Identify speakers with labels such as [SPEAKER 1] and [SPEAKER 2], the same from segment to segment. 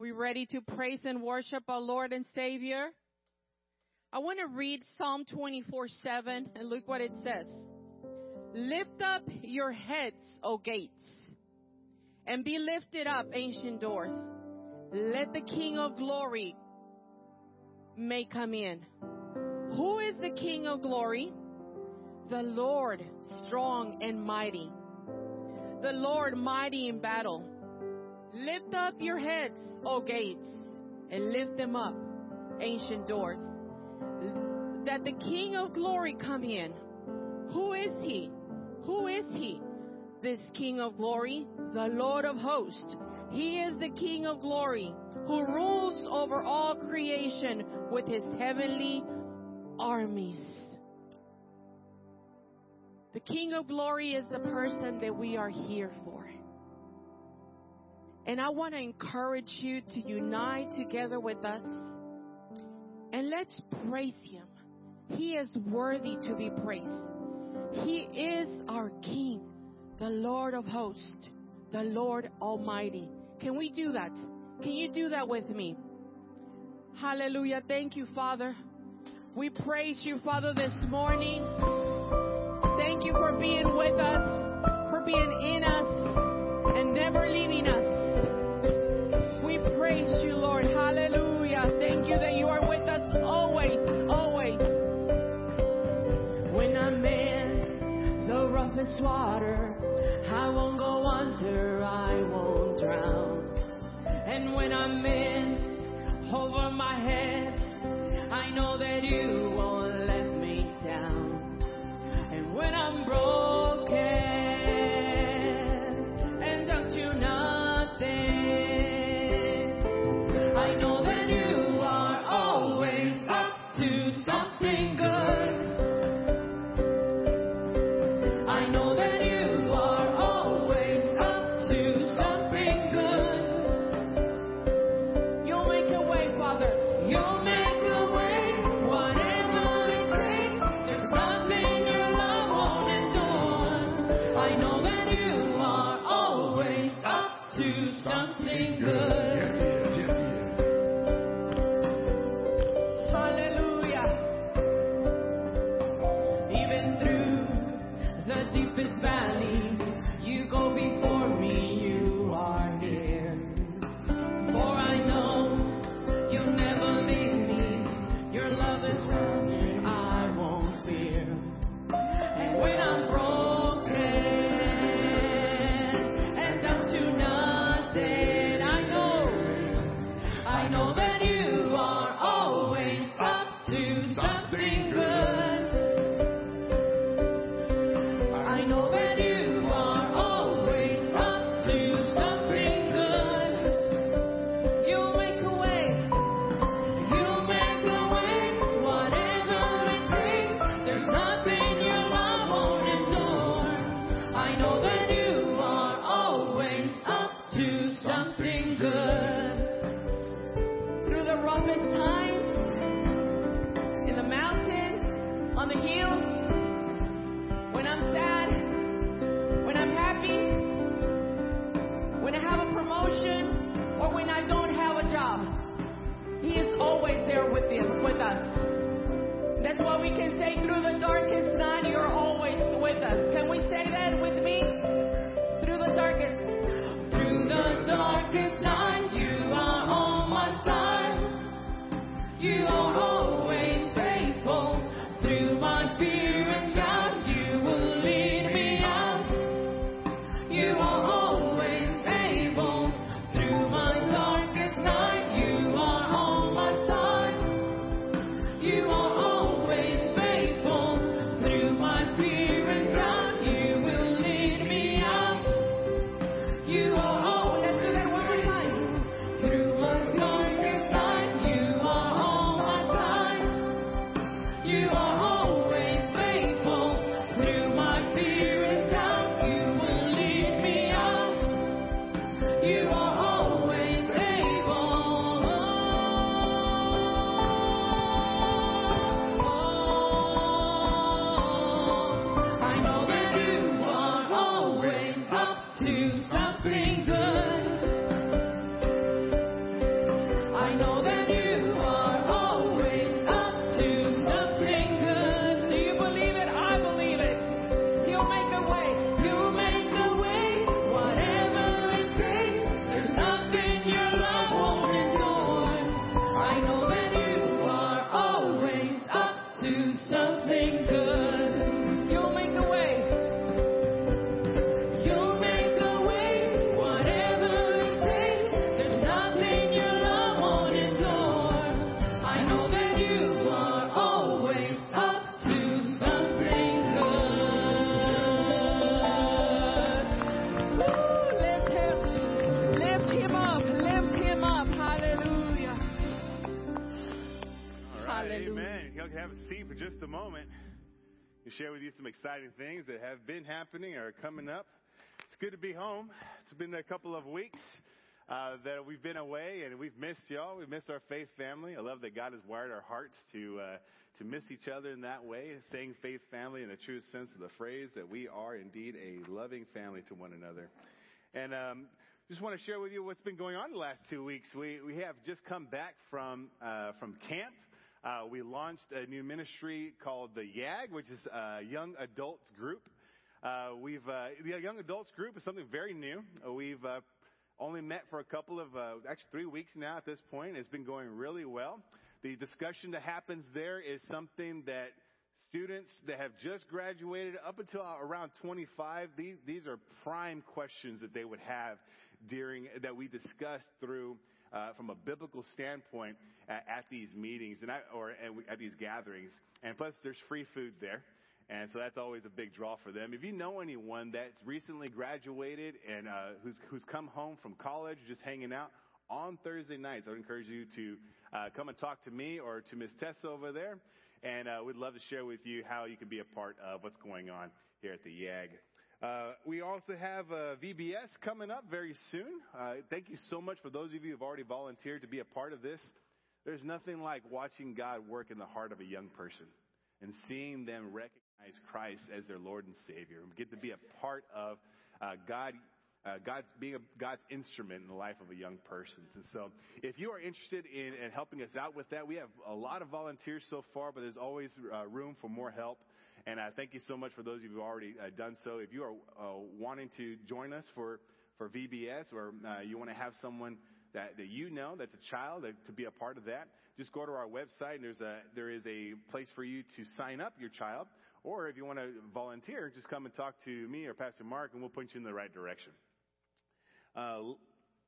[SPEAKER 1] We ready to praise and worship our Lord and Savior? I want to read Psalm 24 7 and look what it says. Lift up your heads, O gates, and be lifted up, ancient doors. Let the King of glory may come in. Who is the King of glory? The Lord, strong and mighty. The Lord, mighty in battle. Lift up your heads, O gates, and lift them up, ancient doors. That the King of glory come in. Who is he? Who is he? This King of glory, the Lord of hosts. He is the King of glory who rules over all creation with his heavenly armies. The King of glory is the person that we are here for. And I want to encourage you to unite together with us and let's praise him. He is worthy to be praised. He is our King, the Lord of hosts, the Lord Almighty. Can we do that? Can you do that with me? Hallelujah. Thank you, Father. We praise you, Father, this morning. Thank you for being with us, for being in us, and never leaving us. Praise you, Lord. Hallelujah. Thank you that you are with us always, always.
[SPEAKER 2] When I'm in the roughest water, I won't go under, I won't drown. And when I'm in over my head, I know that you won't let me down. And when I'm broken
[SPEAKER 3] moment to share with you some exciting things that have been happening or coming up. It's good to be home. It's been a couple of weeks uh, that we've been away and we've missed y'all. We've missed our faith family. I love that God has wired our hearts to uh, to miss each other in that way, saying faith family in the true sense of the phrase that we are indeed a loving family to one another. And um, just want to share with you what's been going on the last two weeks. We we have just come back from uh, from camp. Uh, we launched a new ministry called the YAG, which is a young adults group. Uh, we've uh, the young adults group is something very new. Uh, we've uh, only met for a couple of uh, actually three weeks now at this point. It's been going really well. The discussion that happens there is something that students that have just graduated up until around 25 these these are prime questions that they would have during that we discuss through uh, from a biblical standpoint at, at these meetings and or at these gatherings. And plus, there's free food there. And so that's always a big draw for them. If you know anyone that's recently graduated and uh, who's, who's come home from college, just hanging out on Thursday nights, I would encourage you to uh, come and talk to me or to Miss Tessa over there. And uh, we'd love to share with you how you can be a part of what's going on here at the YAG. Uh, we also have uh, VBS coming up very soon. Uh, thank you so much for those of you who have already volunteered to be a part of this. There's nothing like watching God work in the heart of a young person and seeing them recognize Christ as their Lord and Savior. and get to be a part of uh, God. Uh, God's being a, God's instrument in the life of a young person. And so, if you are interested in, in, helping us out with that, we have a lot of volunteers so far, but there's always uh, room for more help. And uh, thank you so much for those of you who have already uh, done so. If you are uh, wanting to join us for, for VBS or you want to have someone that, that you know that's a child that, to be a part of that, just go to our website and there's a, there is a place for you to sign up your child. Or if you want to volunteer, just come and talk to me or Pastor Mark and we'll point you in the right direction. Uh,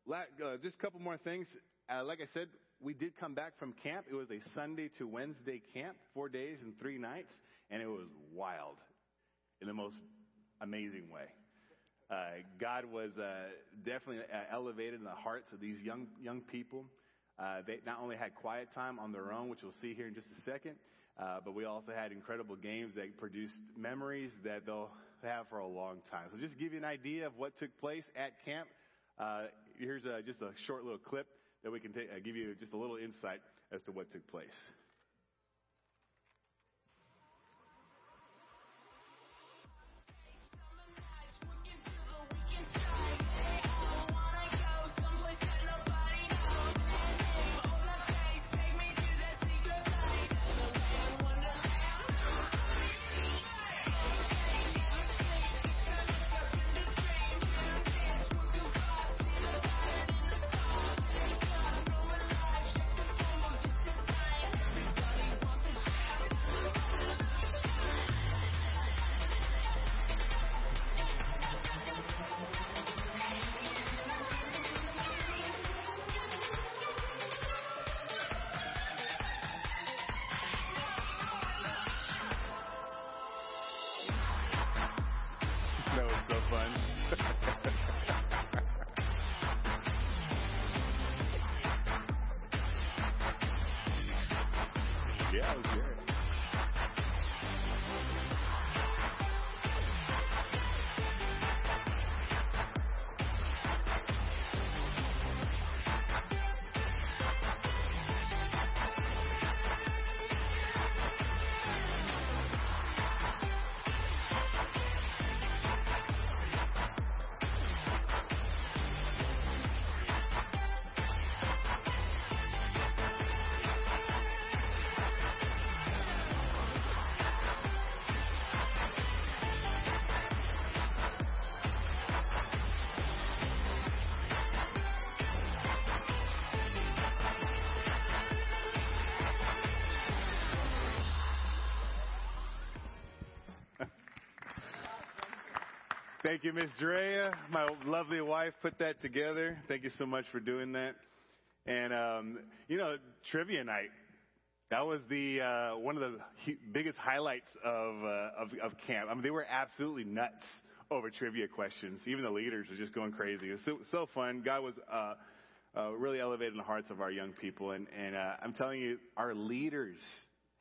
[SPEAKER 3] la- uh, just a couple more things. Uh, like I said, we did come back from camp. It was a Sunday to Wednesday camp, four days and three nights, and it was wild in the most amazing way. Uh, God was uh, definitely uh, elevated in the hearts of these young young people. Uh, they not only had quiet time on their own, which we'll see here in just a second, uh, but we also had incredible games that produced memories that they'll have for a long time. So just to give you an idea of what took place at camp, uh, here's a, just a short little clip that we can give you just a little insight as to what took place. Thank you, Miss Drea. My lovely wife put that together. Thank you so much for doing that. And um, you know, trivia night. That was the uh, one of the biggest highlights of, uh, of of camp. I mean, they were absolutely nuts over trivia questions. Even the leaders were just going crazy. It was so, so fun. God was uh, uh, really elevating the hearts of our young people, and and uh, I'm telling you, our leaders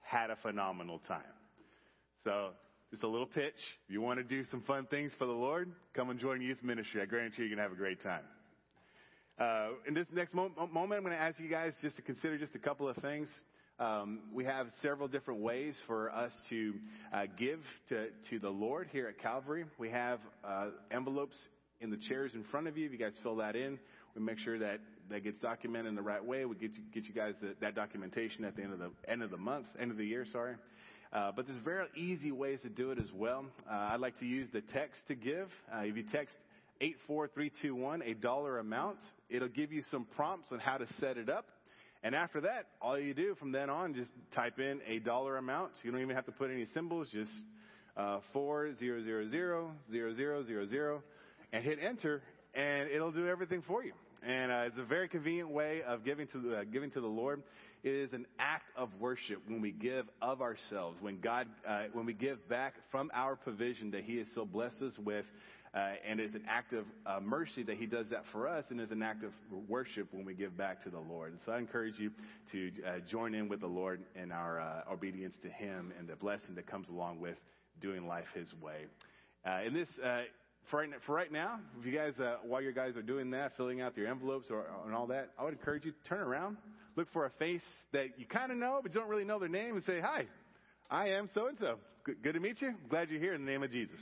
[SPEAKER 3] had a phenomenal time. So, just a little pitch. If you want to do some fun things for the Lord, come and join youth ministry. I guarantee you're going to have a great time. Uh, in this next mo- moment, I'm going to ask you guys just to consider just a couple of things. Um, we have several different ways for us to uh, give to, to the Lord here at Calvary. We have uh, envelopes in the chairs in front of you. If you guys fill that in, we make sure that that gets documented in the right way. We get you, get you guys the, that documentation at the end of the end of the month, end of the year. Sorry. Uh, but there's very easy ways to do it as well. Uh, I'd like to use the text to give. Uh, if you text 84321, a dollar amount, it'll give you some prompts on how to set it up. And after that, all you do from then on, just type in a dollar amount. You don't even have to put any symbols, just uh, four zero zero zero zero zero zero zero, and hit enter, and it'll do everything for you. And uh, it's a very convenient way of giving to the, uh, giving to the Lord. It is an act of worship when we give of ourselves, when God, uh, when we give back from our provision that He has so blessed us with, uh, and it's an act of uh, mercy that He does that for us, and is an act of worship when we give back to the Lord. And so I encourage you to uh, join in with the Lord in our obedience to Him and the blessing that comes along with doing life His way. Uh, in this uh, for right, for right now, if you guys, uh, while you guys are doing that, filling out your envelopes or, and all that, I would encourage you to turn around, look for a face that you kind of know, but you don't really know their name, and say, Hi, I am so and so. Good to meet you. Glad you're here in the name of Jesus.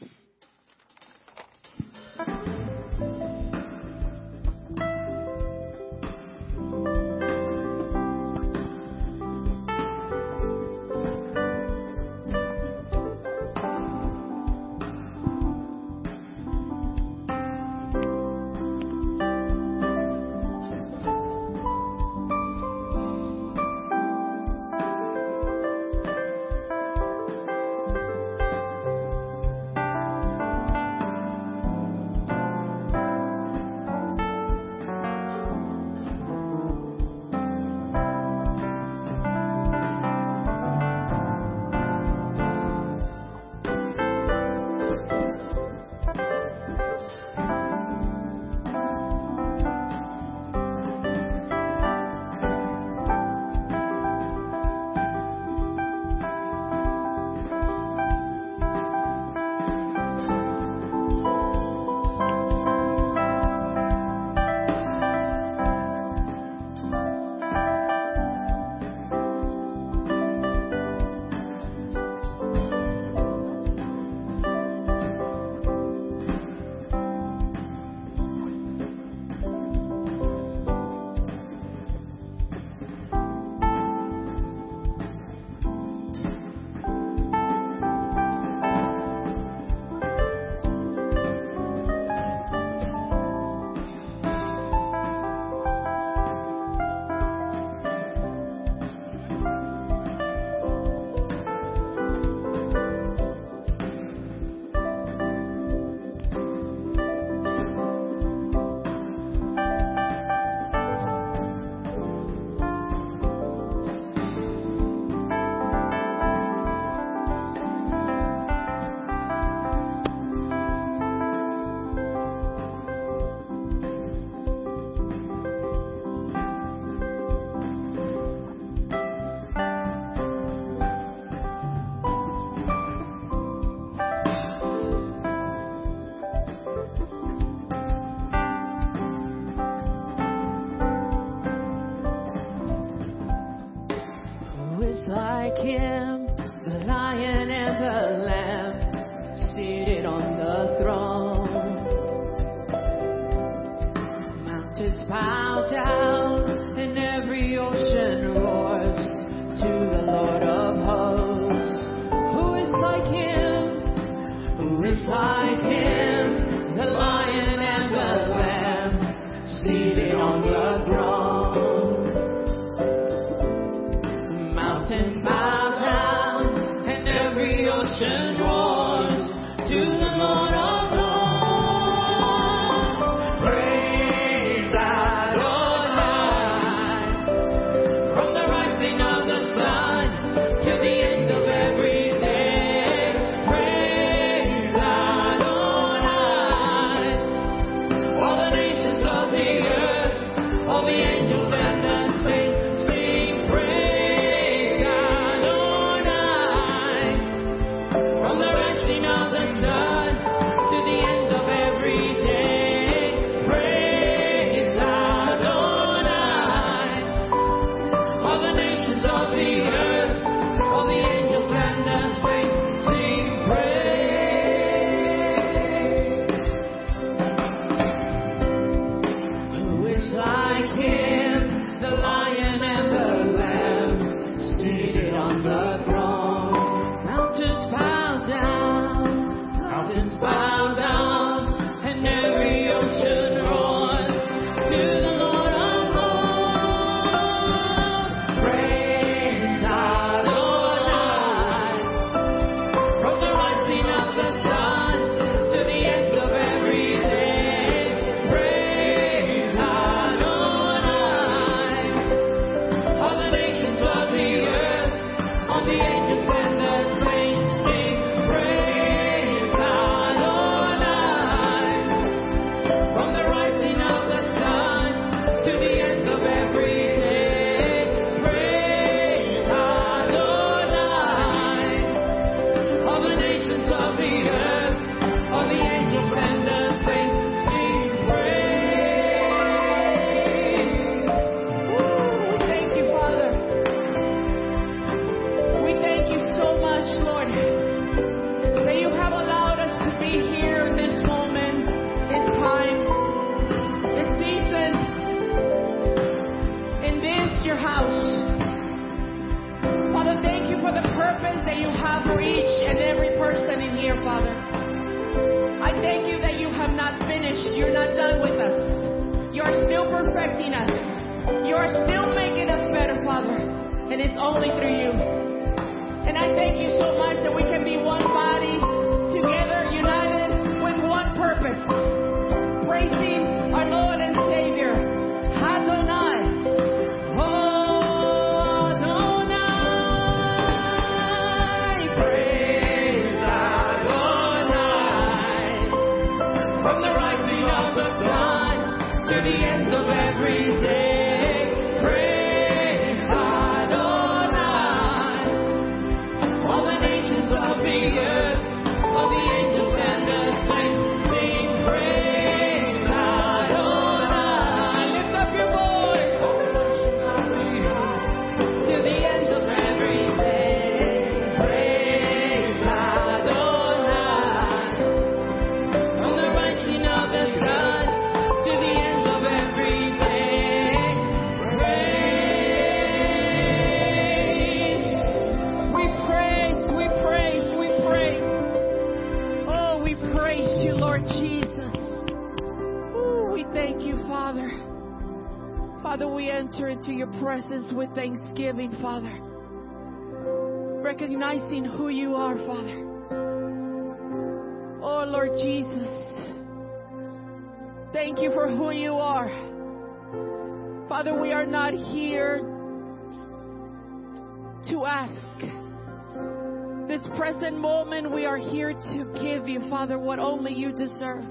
[SPEAKER 2] enter into your presence with thanksgiving, Father. Recognizing who you are, Father. Oh, Lord Jesus, thank you for who you are. Father, we are not here to ask this present moment, we are here to give you, Father, what only you deserve.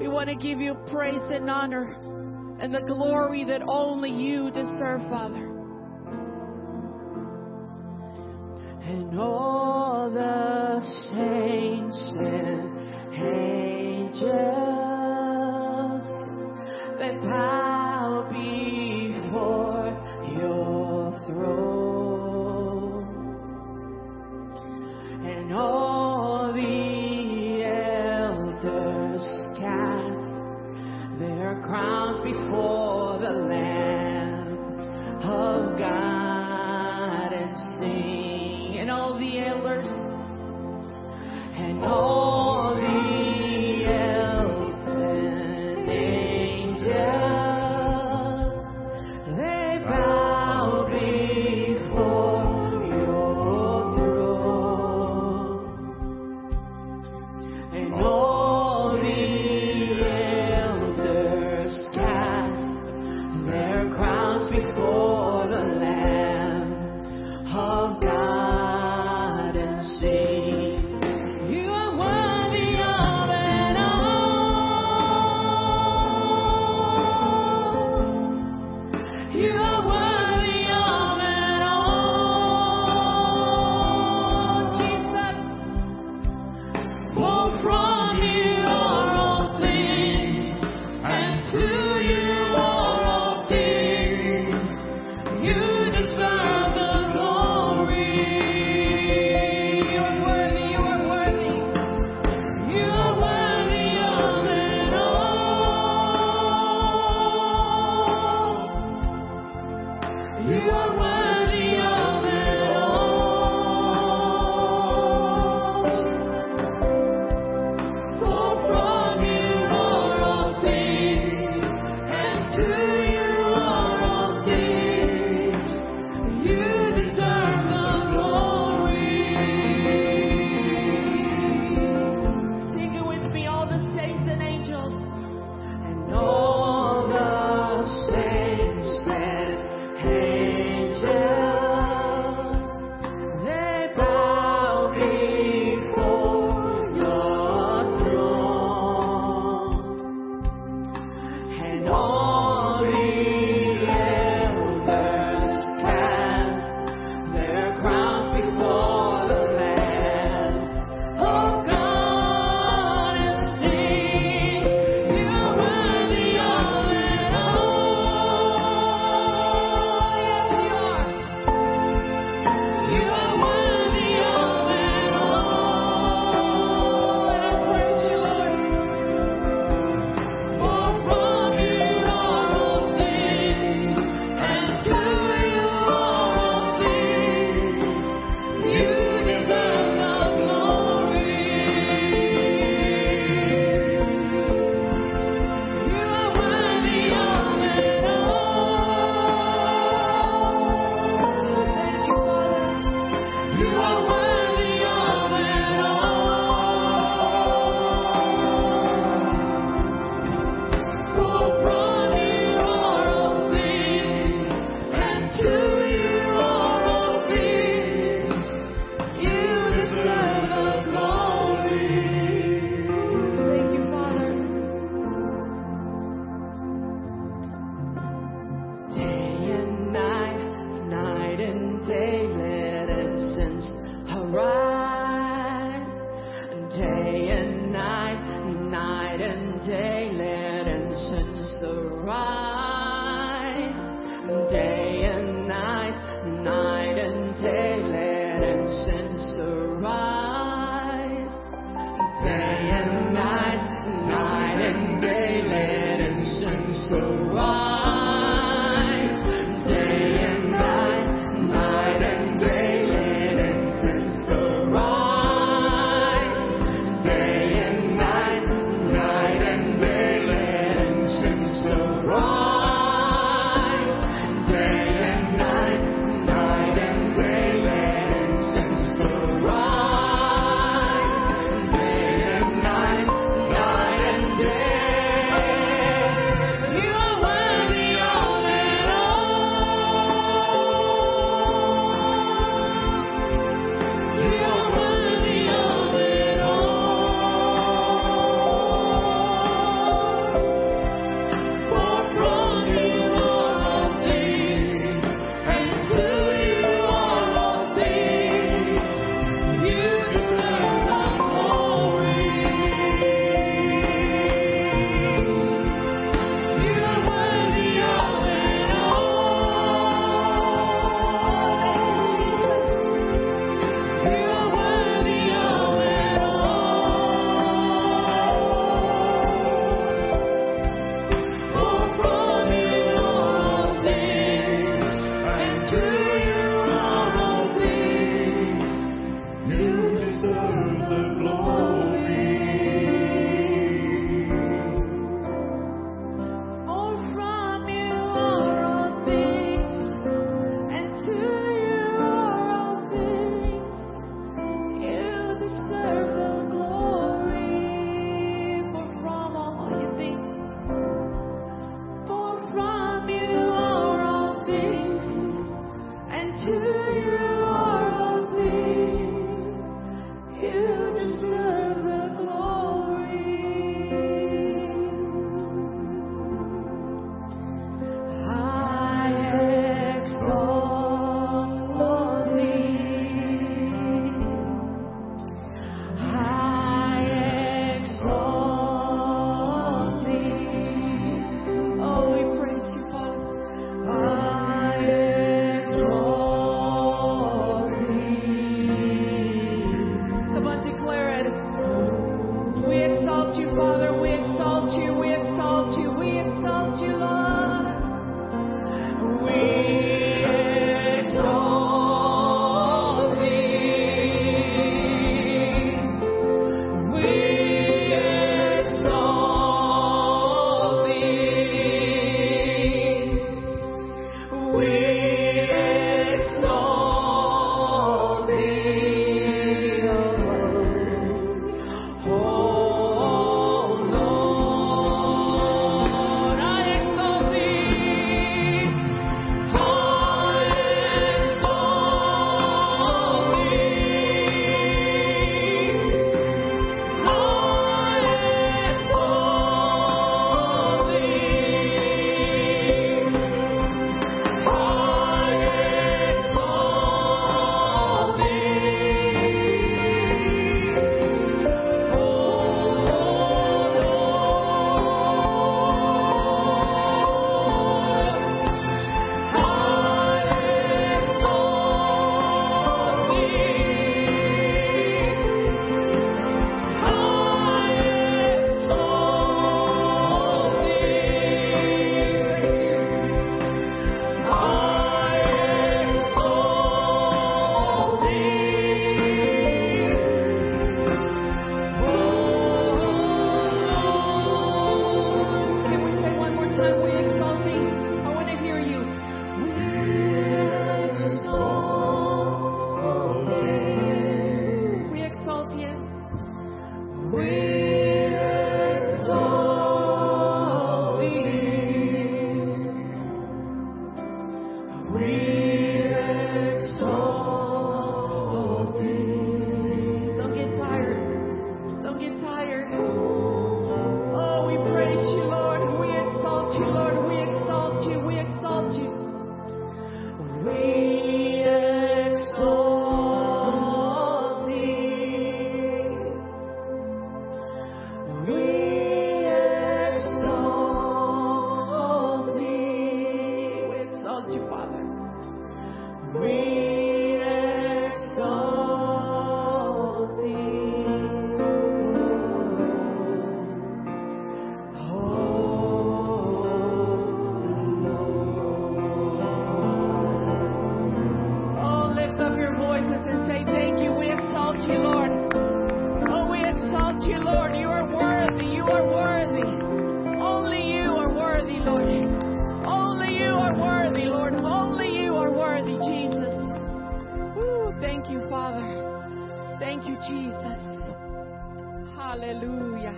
[SPEAKER 2] We want to give you praise and honor and the glory that only you deserve, Father. And all the saints and angels that bow before your throne, and all crowns before the Lamb of God and sing, and all the elders and all the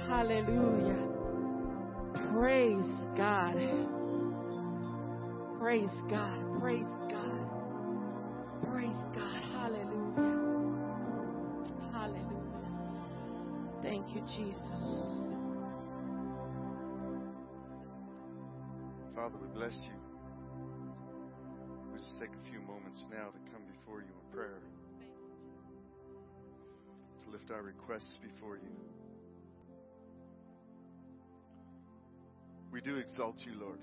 [SPEAKER 2] Hallelujah. Praise God. Praise God. Praise God. Praise God. Hallelujah. Hallelujah. Thank you, Jesus.
[SPEAKER 4] Father, we bless you. We just take a few moments now to come before you in prayer, to lift our requests before you. We do exalt you, Lord.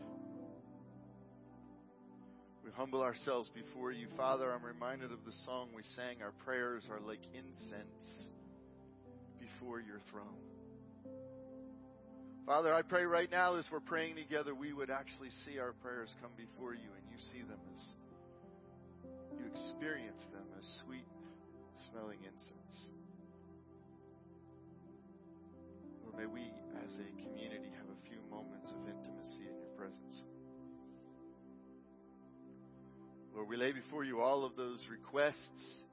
[SPEAKER 4] We humble ourselves before you. Father, I'm reminded of the song we sang Our prayers are like incense before your throne. Father, I pray right now as we're praying together, we would actually see our prayers come before you and you see them as you experience them as sweet smelling incense. Lord, may we as a community have a moments of intimacy in your presence. Lord, we lay before you all of those requests.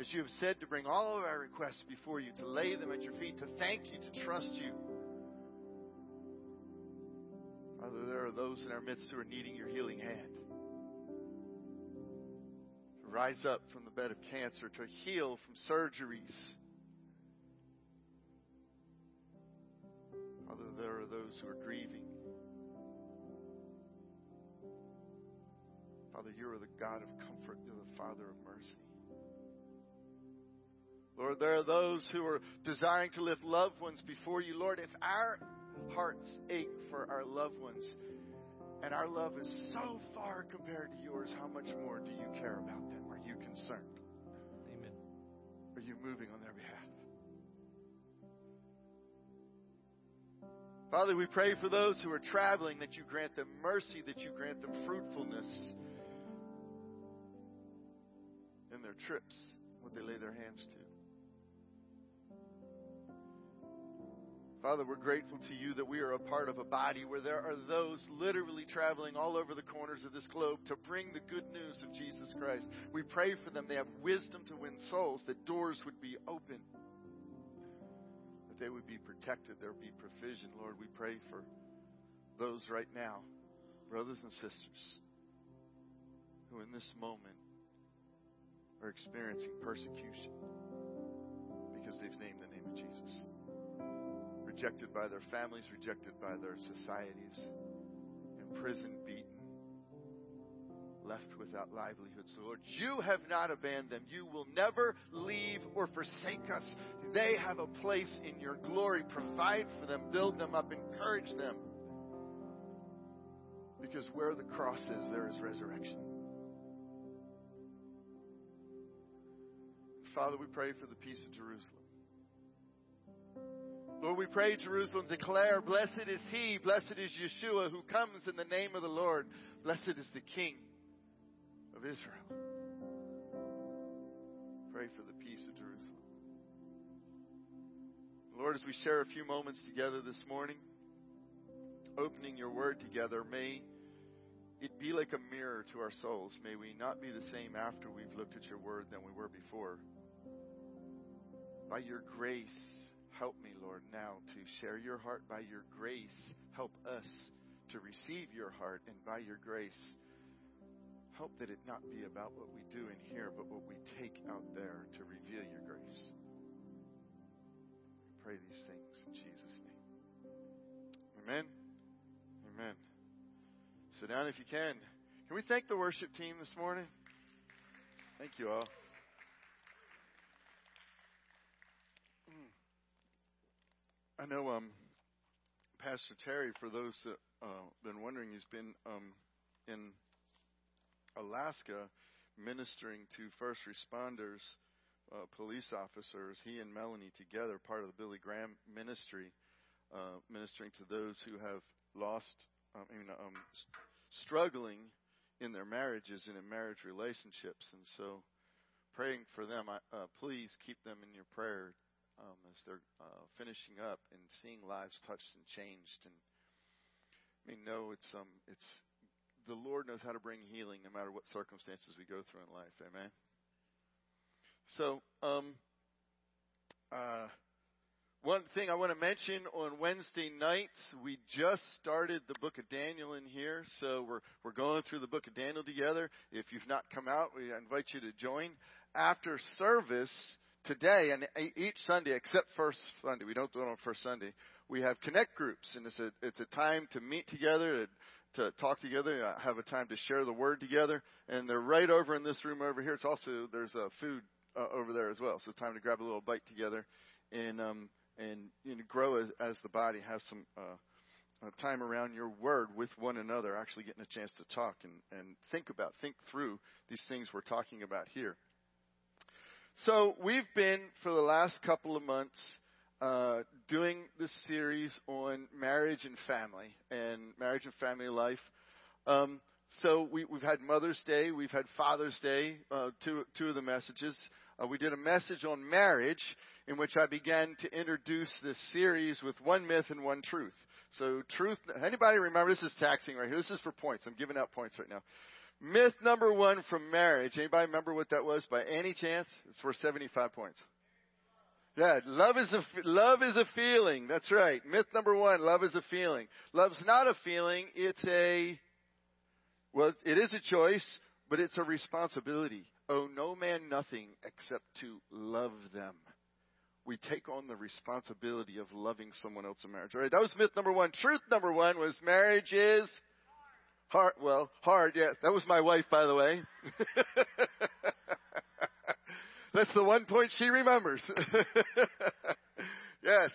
[SPEAKER 4] As you have said, to bring all of our requests before you, to lay them at your feet, to thank you, to trust you. Father, there are those in our midst who are needing your healing hand. To rise up from the bed of cancer, to heal from surgeries. There are those who are grieving. Father, you are the God of comfort. You're the Father of mercy. Lord, there are those who are desiring to lift loved ones before you. Lord, if our hearts ache for our loved ones and our love is so far compared to yours, how much more do you care about them? Are you concerned?
[SPEAKER 5] Amen.
[SPEAKER 4] Are you moving on their behalf? Father, we pray for those who are traveling that you grant them mercy, that you grant them fruitfulness in their trips, what they lay their hands to. Father, we're grateful to you that we are a part of a body where there are those literally traveling all over the corners of this globe to bring the good news of Jesus Christ. We pray for them. They have wisdom to win souls, that doors would be open, they would be protected, there would be provision. Lord, we pray for those right now, brothers and sisters, who in this moment are experiencing persecution because they've named the name of Jesus rejected by their families, rejected by their societies, imprisoned, beaten, left without livelihoods. Lord, you have not abandoned them. You will never leave or forsake us. They have a place in your glory. Provide for them, build them up, encourage them. Because where the cross is, there is resurrection. Father, we pray for the peace of Jerusalem. Lord, we pray, Jerusalem, declare, Blessed is he, blessed is Yeshua, who comes in the name of the Lord. Blessed is the King of Israel. Pray for the peace of Jerusalem. Lord, as we share a few moments together this morning, opening your word together, may it be like a mirror to our souls. May we not be the same after we've looked at your word than we were before. By your grace, help me, Lord, now to share your heart. By your grace, help us to receive your heart. And by your grace, help that it not be about what we do in here, but what we take out there to reveal your grace. We pray these things in Jesus' name. Amen. Amen. Sit down if you can. Can we thank the worship team this morning? Thank you all. I know um, Pastor Terry, for those that uh, been wondering, he's been um, in Alaska ministering to first responders, uh, police officers. He and Melanie together, part of the Billy Graham ministry, uh, ministering to those who have lost, um, I mean, um, struggling in their marriages and in marriage relationships. And so, praying for them, I, uh, please keep them in your prayer um, as they're uh, finishing up and seeing lives touched and changed. And I mean, no, it's um, it's the Lord knows how to bring healing no matter what circumstances we go through in life. Amen. So, um, Uh, one thing I want to mention on Wednesday nights, we just started the book of Daniel in here, so we're we're going through the book of Daniel together. If you've not come out, we invite you to join. After service today and each Sunday, except first Sunday, we don't do it on first Sunday. We have connect groups, and it's a it's a time to meet together, to, to talk together, uh, have a time to share the word together, and they're right over in this room over here. It's also there's a food uh, over there as well, so time to grab a little bite together, and um, and you know, grow as, as the body has some uh, uh, time around your word with one another, actually getting a chance to talk and, and think about, think through these things we're talking about here. So we've been for the last couple of months uh, doing this series on marriage and family and marriage and family life. Um, so we, we've had Mother's Day, we've had Father's Day, uh, two two of the messages. Uh, we did a message on marriage in which I began to introduce this series with one myth and one truth. So truth. Anybody remember? This is taxing right here. This is for points. I'm giving out points right now. Myth number one from marriage. Anybody remember what that was by any chance? It's for 75 points. Yeah, love is a love is a feeling. That's right. Myth number one: love is a feeling. Love's not a feeling. It's a well, it is a choice, but it's a responsibility. Oh, no man nothing except to love them. We take on the responsibility of loving someone else in marriage. All right, that was myth number one. Truth number one was marriage is hard. Well, hard. Yeah, that was my wife, by the way. That's the one point she remembers. yes,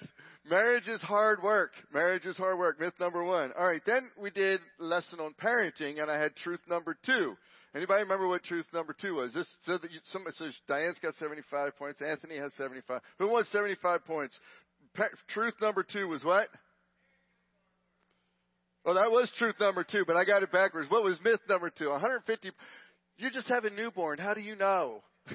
[SPEAKER 4] marriage is hard work. Marriage is hard work. Myth number one. All right, then we did lesson on parenting, and I had truth number two. Anybody remember what truth number two was? This says that you, somebody says Diane's got 75 points. Anthony has 75. Who wants 75 points? Pa- truth number two was what? Well, that was truth number two, but I got it backwards. What was myth number two? 150. You just have a newborn. How do you know?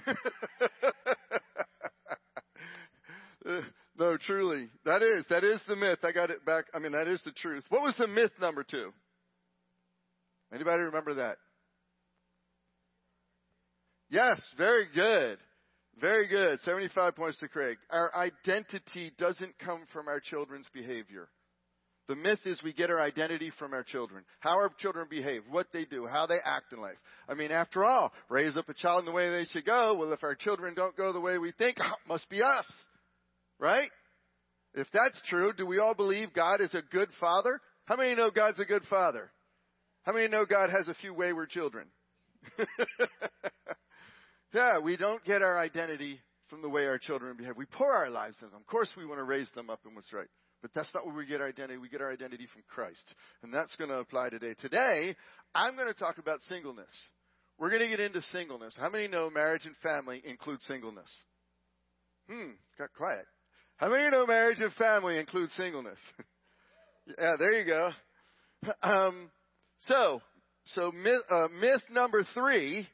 [SPEAKER 4] No, truly. That is, that is the myth. I got it back. I mean, that is the truth. What was the myth number two? Anybody remember that? Yes, very good. Very good. 75 points to Craig. Our identity doesn't come from our children's behavior. The myth is we get our identity from our children. How our children behave, what they do, how they act in life. I mean, after all, raise up a child in the way they should go. Well, if our children don't go the way we think, must be us. Right? If that's true, do we all believe God is a good father? How many know God's a good father? How many know God has a few wayward children? yeah, we don't get our identity from the way our children behave. We pour our lives into them. Of course, we want to raise them up in what's right. But that's not where we get our identity. We get our identity from Christ. And that's going to apply today. Today, I'm going to talk about singleness. We're going to get into singleness. How many know marriage and family include singleness? Hmm, got quiet. How many know marriage and family include singleness? yeah, there you go. Um, so, so myth, uh, myth number three,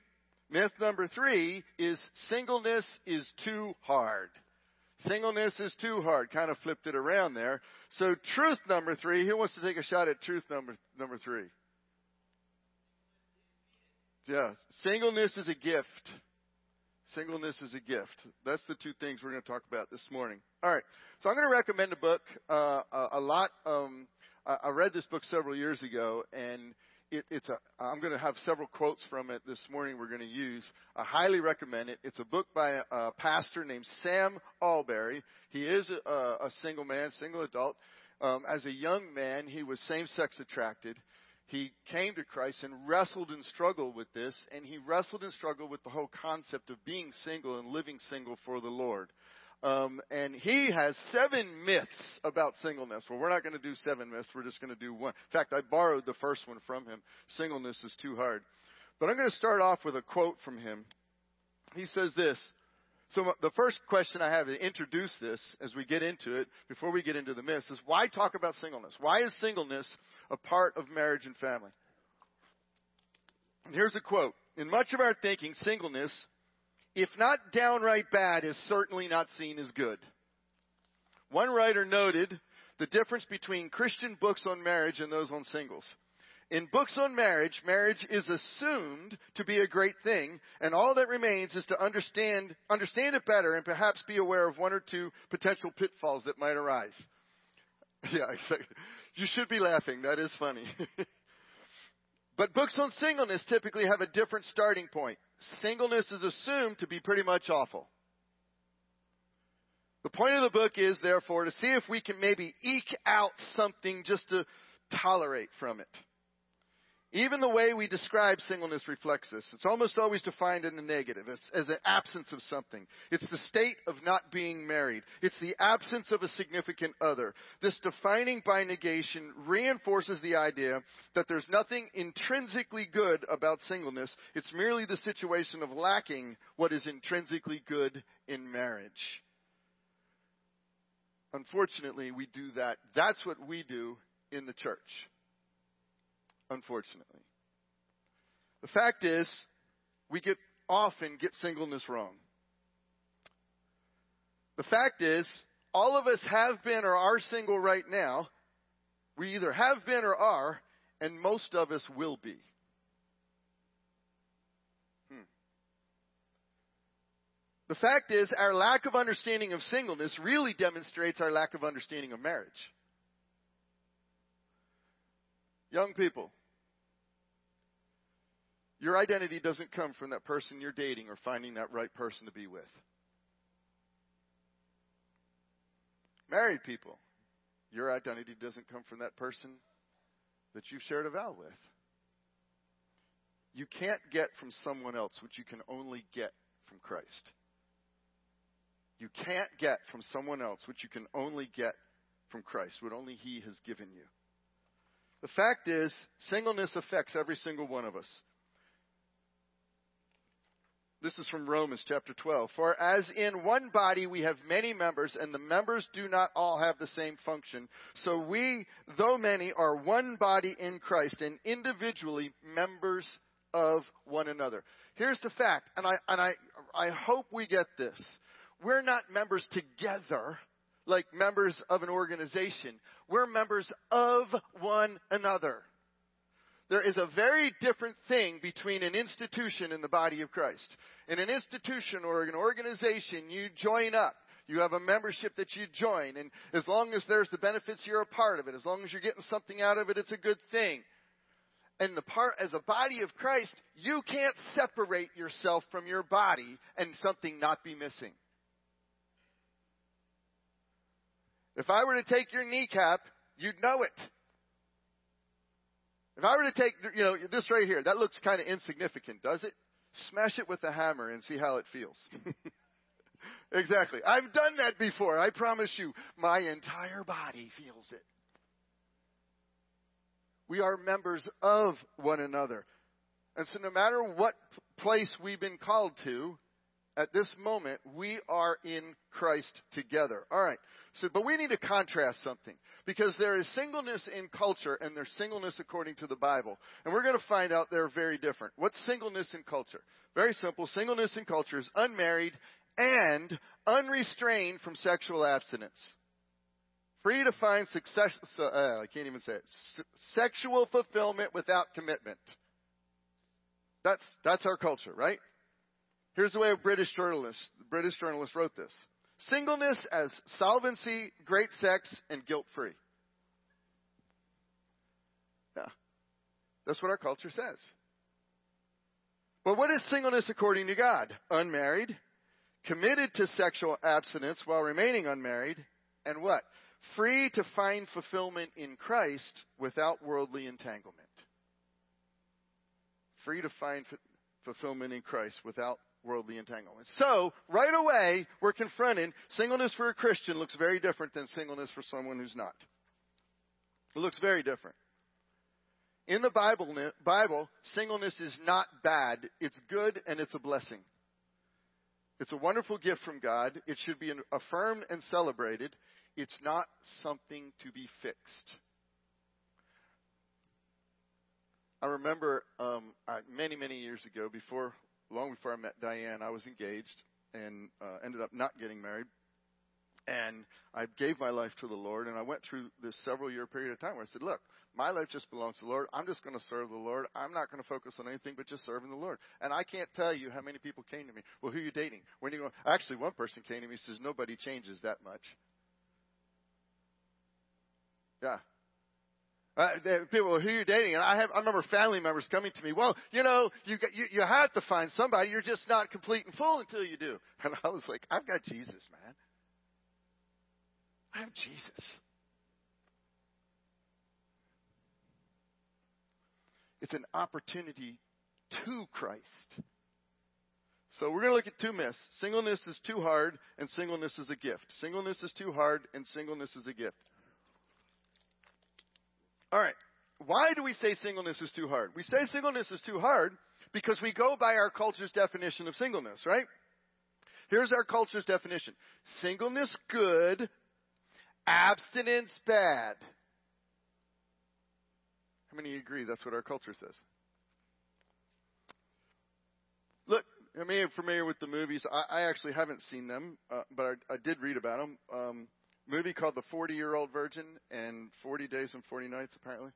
[SPEAKER 4] myth number three is singleness is too hard. Singleness is too hard. Kind of flipped it around there. So truth number three. Who wants to take a shot at truth number number three? Yeah, singleness is a gift. Singleness is a gift. That's the two things we're going to talk about this morning. All right. So I'm going to recommend a book. Uh, a, a lot. Um, I, I read this book several years ago, and it, it's a. I'm going to have several quotes from it this morning. We're going to use. I highly recommend it. It's a book by a, a pastor named Sam Allberry. He is a, a single man, single adult. Um, as a young man, he was same-sex attracted he came to Christ and wrestled and struggled with this, and he wrestled and struggled with the whole concept of being single and living single for the Lord. Um, and he has seven myths about singleness. Well, we're not going to do seven myths. We're just going to do one. In fact, I borrowed the first one from him. Singleness is too hard. But I'm going to start off with a quote from him. He says this so the first question I have to introduce this as we get into it, before we get into the myths, is why talk about singleness? Why is singleness a part of marriage and family? And here's a quote. In much of our thinking, singleness, if not downright bad, is certainly not seen as good. One writer noted the difference between Christian books on marriage and those on singles. In books on marriage, marriage is assumed to be a great thing, and all that remains is to understand, understand it better and perhaps be aware of one or two potential pitfalls that might arise. Yeah. You should be laughing. That is funny. but books on singleness typically have a different starting point. Singleness is assumed to be pretty much awful. The point of the book is, therefore, to see if we can maybe eke out something just to tolerate from it. Even the way we describe singleness reflects this. It's almost always defined in the negative, as, as an absence of something. It's the state of not being married. It's the absence of a significant other. This defining by negation reinforces the idea that there's nothing intrinsically good about singleness. It's merely the situation of lacking what is intrinsically good in marriage. Unfortunately, we do that. That's what we do in the church unfortunately. The fact is, we get often get singleness wrong. The fact is, all of us have been or are single right now. We either have been or are, and most of us will be. Hmm. The fact is, our lack of understanding of singleness really demonstrates our lack of understanding of marriage. Young people, your identity doesn't come from that person you're dating or finding that right person to be with. Married people, your identity doesn't come from that person that you've shared a vow with. You can't get from someone else what you can only get from Christ. You can't get from someone else what you can only get from Christ, what only He has given you. The fact is, singleness affects every single one of us. This is from Romans chapter 12. For as in one body we have many members, and the members do not all have the same function, so we, though many, are one body in Christ, and individually members of one another. Here's the fact, and I, and I, I hope we get this. We're not members together like members of an organization. We're members of one another. There is a very different thing between an institution and the body of Christ. In an institution or an organization, you join up. You have a membership that you join, and as long as there's the benefits, you're a part of it. As long as you're getting something out of it, it's a good thing. And the part, as a body of Christ, you can't separate yourself from your body and something not be missing. If I were to take your kneecap, you'd know it. If I were to take, you know, this right here, that looks kind of insignificant, does it? Smash it with a hammer and see how it feels. exactly. I've done that before. I promise you, my entire body feels it. We are members of one another. And so no matter what place we've been called to, at this moment, we are in Christ together. All right. So, but we need to contrast something because there is singleness in culture and there's singleness according to the Bible. And we're going to find out they're very different. What's singleness in culture? Very simple. Singleness in culture is unmarried and unrestrained from sexual abstinence. Free to find success, uh, I can't even say it. S- sexual fulfillment without commitment. That's, that's our culture, right? Here's the way a British journalist, British journalist wrote this. Singleness as solvency, great sex, and guilt free. Yeah. That's what our culture says. But what is singleness according to God? Unmarried, committed to sexual abstinence while remaining unmarried, and what? Free to find fulfillment in Christ without worldly entanglement. Free to find fulfillment in Christ without worldly entanglements. So, right away, we're confronted singleness for a Christian looks very different than singleness for someone who's not. It looks very different. In the Bible, Bible, singleness is not bad. It's good and it's a blessing. It's a wonderful gift from God. It should be affirmed and celebrated. It's not something to be fixed. I remember um, many, many years ago, before long before I met Diane, I was engaged and uh, ended up not getting married. and I gave my life to the Lord, and I went through this several year period of time where I said, Look, my life just belongs to the Lord. I'm just going to serve the Lord. I'm not going to focus on anything but just serving the Lord. And I can't tell you how many people came to me. Well, who are you dating? When are you going? Actually, one person came to me and says, Nobody changes that much. Yeah. Uh, people, who are you dating? And I have, I remember family members coming to me. Well, you know, you, you you have to find somebody. You're just not complete and full until you do. And I was like, I've got Jesus, man. I have Jesus. It's an opportunity to Christ. So we're going to look at two myths. Singleness is too hard, and singleness is a gift. Singleness is too hard, and singleness is a gift. All right. Why do we say singleness is too hard? We say singleness is too hard because we go by our culture's definition of singleness, right? Here's our culture's definition singleness good, abstinence bad. How many agree that's what our culture says? Look, I mean, you're familiar with the movies. I, I actually haven't seen them, uh, but I, I did read about them. Um, movie called The 40 Year Old Virgin and 40 Days and 40 Nights, apparently.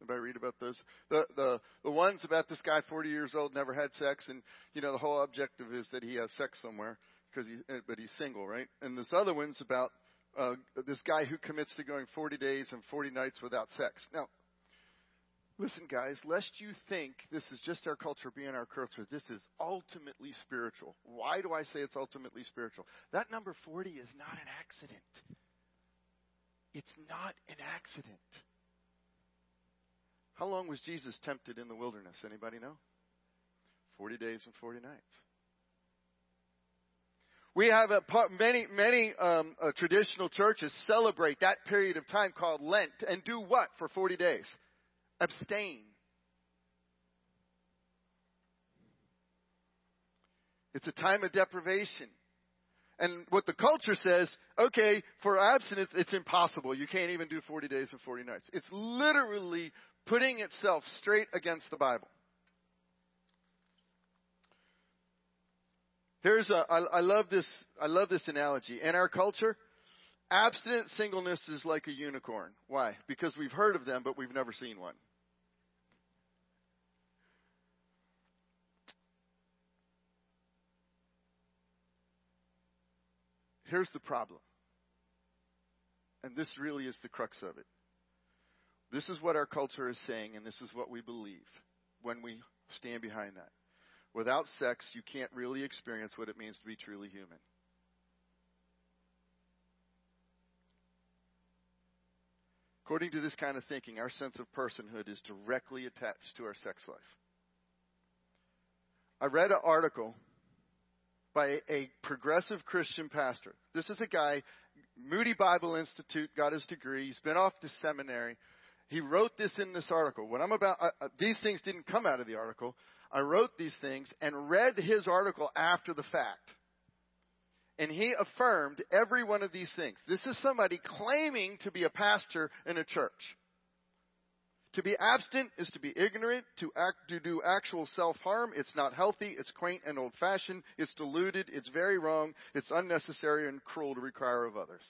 [SPEAKER 4] Anybody read about those? The the the ones about this guy, 40 years old, never had sex, and you know the whole objective is that he has sex somewhere because he, uh, but he's single, right? And this other one's about uh, this guy who commits to going 40 days and 40 nights without sex. Now, listen, guys, lest you think this is just our culture being our culture, this is ultimately spiritual. Why do I say it's ultimately spiritual? That number 40 is not an accident. It's not an accident. How long was Jesus tempted in the wilderness? Anybody know? 40 days and 40 nights. We have a many, many um, uh, traditional churches celebrate that period of time called Lent and do what for 40 days? Abstain. It's a time of deprivation. And what the culture says, okay, for abstinence, it's impossible. You can't even do 40 days and 40 nights. It's literally putting itself straight against the Bible. Here's a, I, I love this, I love this analogy. In our culture, abstinent singleness is like a unicorn. Why? Because we've heard of them, but we've never seen one. Here's the problem. And this really is the crux of it. This is what our culture is saying, and this is what we believe when we stand behind that. Without sex, you can't really experience what it means to be truly human. According to this kind of thinking, our sense of personhood is directly attached to our sex life. I read an article by a progressive Christian pastor. This is a guy, Moody Bible Institute, got his degree. He's been off to seminary. He wrote this in this article. What I'm about, uh, these things didn't come out of the article. I wrote these things and read his article after the fact. And he affirmed every one of these things. This is somebody claiming to be a pastor in a church. To be abstinent is to be ignorant, to act, to do actual self-harm. It's not healthy, it's quaint and old-fashioned, it's deluded, it's very wrong, it's unnecessary and cruel to require of others.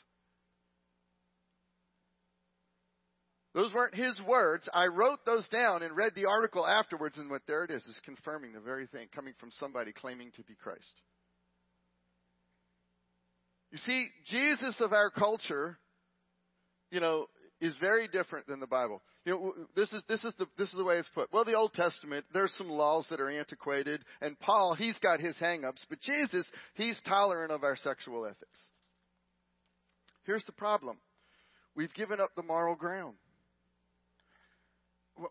[SPEAKER 4] Those weren't his words. I wrote those down and read the article afterwards, and what there it is is confirming the very thing coming from somebody claiming to be Christ. You see, Jesus of our culture, you know, is very different than the Bible. You know, this is this is the this is the way it's put. Well, the Old Testament, there's some laws that are antiquated, and Paul, he's got his hang-ups, but Jesus, he's tolerant of our sexual ethics. Here's the problem. We've given up the moral ground.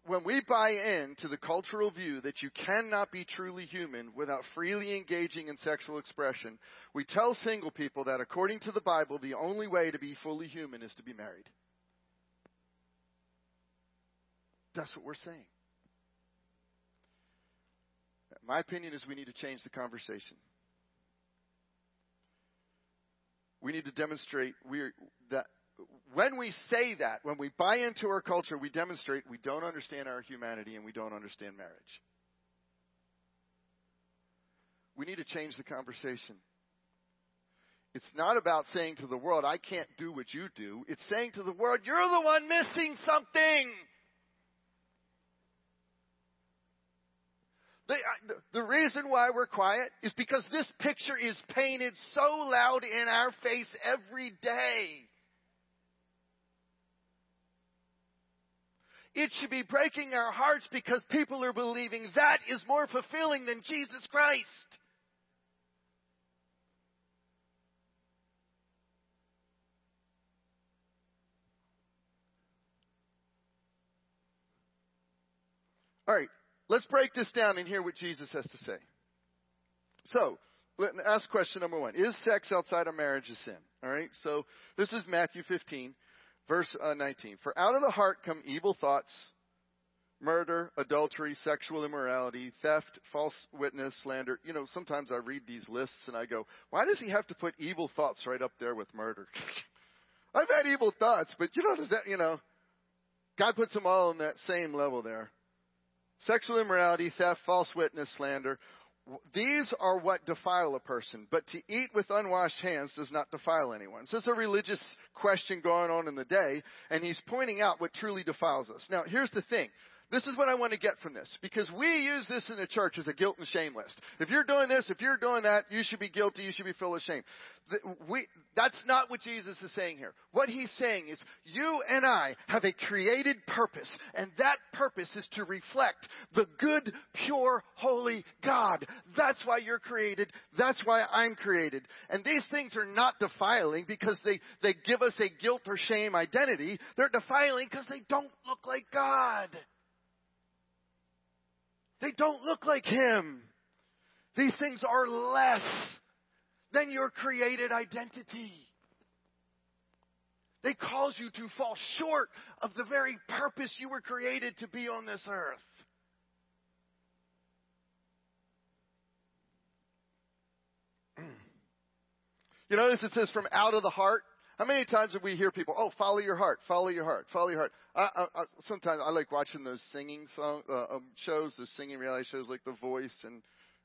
[SPEAKER 4] When we buy into the cultural view that you cannot be truly human without freely engaging in sexual expression, we tell single people that according to the Bible, the only way to be fully human is to be married. That's what we're saying. My opinion is we need to change the conversation. We need to demonstrate we're, that when we say that, when we buy into our culture, we demonstrate we don't understand our humanity and we don't understand marriage. We need to change the conversation. It's not about saying to the world, I can't do what you do. It's saying to the world, you're the one missing something. The, the reason why we're quiet is because this picture is painted so loud in our face every day. It should be breaking our hearts because people are believing that is more fulfilling than Jesus Christ. All right, let's break this down and hear what Jesus has to say. So, let me ask question number one. Is sex outside of marriage a sin? All right, so this is Matthew 15, verse uh, 19. For out of the heart come evil thoughts, murder, adultery, sexual immorality, theft, false witness, slander. You know, sometimes I read these lists and I go, why does he have to put evil thoughts right up there with murder? I've had evil thoughts, but you know, does that, you know, God puts them all on that same level there. Sexual immorality, theft, false witness, slander. These are what defile a person, but to eat with unwashed hands does not defile anyone. So it's a religious question going on in the day, and he's pointing out what truly defiles us. Now, here's the thing. This is what I want to get from this, because we use this in the church as a guilt and shame list. If you're doing this, if you're doing that, you should be guilty, you should be full of shame. We, that's not what Jesus is saying here. What he's saying is, you and I have a created purpose, and that purpose is to reflect the good, pure, holy God. That's why you're created. That's why I'm created. And these things are not defiling because they, they give us a guilt or shame identity. They're defiling because they don't look like God. They don't look like Him. These things are less than your created identity. They cause you to fall short of the very purpose you were created to be on this earth. You notice it says from out of the heart. How many times have we hear people, oh, follow your heart, follow your heart, follow your heart? I, I, I, sometimes I like watching those singing song uh, um, shows, those singing reality shows like The Voice and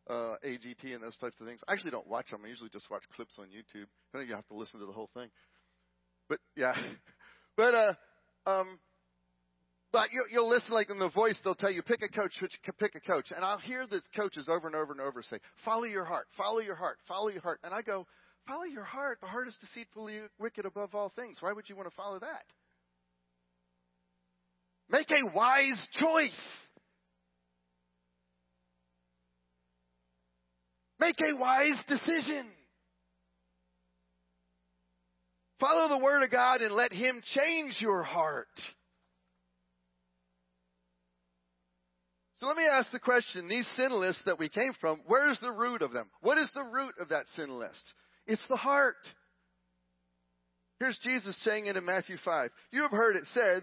[SPEAKER 4] uh, AGT and those types of things. I actually don't watch them. I usually just watch clips on YouTube. I think you have to listen to the whole thing. But yeah, but uh, um, but you, you'll listen like in The Voice. They'll tell you pick a coach, pick a coach, and I'll hear the coaches over and over and over say, "Follow your heart, follow your heart, follow your heart," and I go. Follow your heart. The heart is deceitfully wicked above all things. Why would you want to follow that? Make a wise choice. Make a wise decision. Follow the Word of God and let Him change your heart. So let me ask the question these sin lists that we came from, where's the root of them? What is the root of that sin list? It's the heart. Here's Jesus saying it in Matthew 5. You have heard it said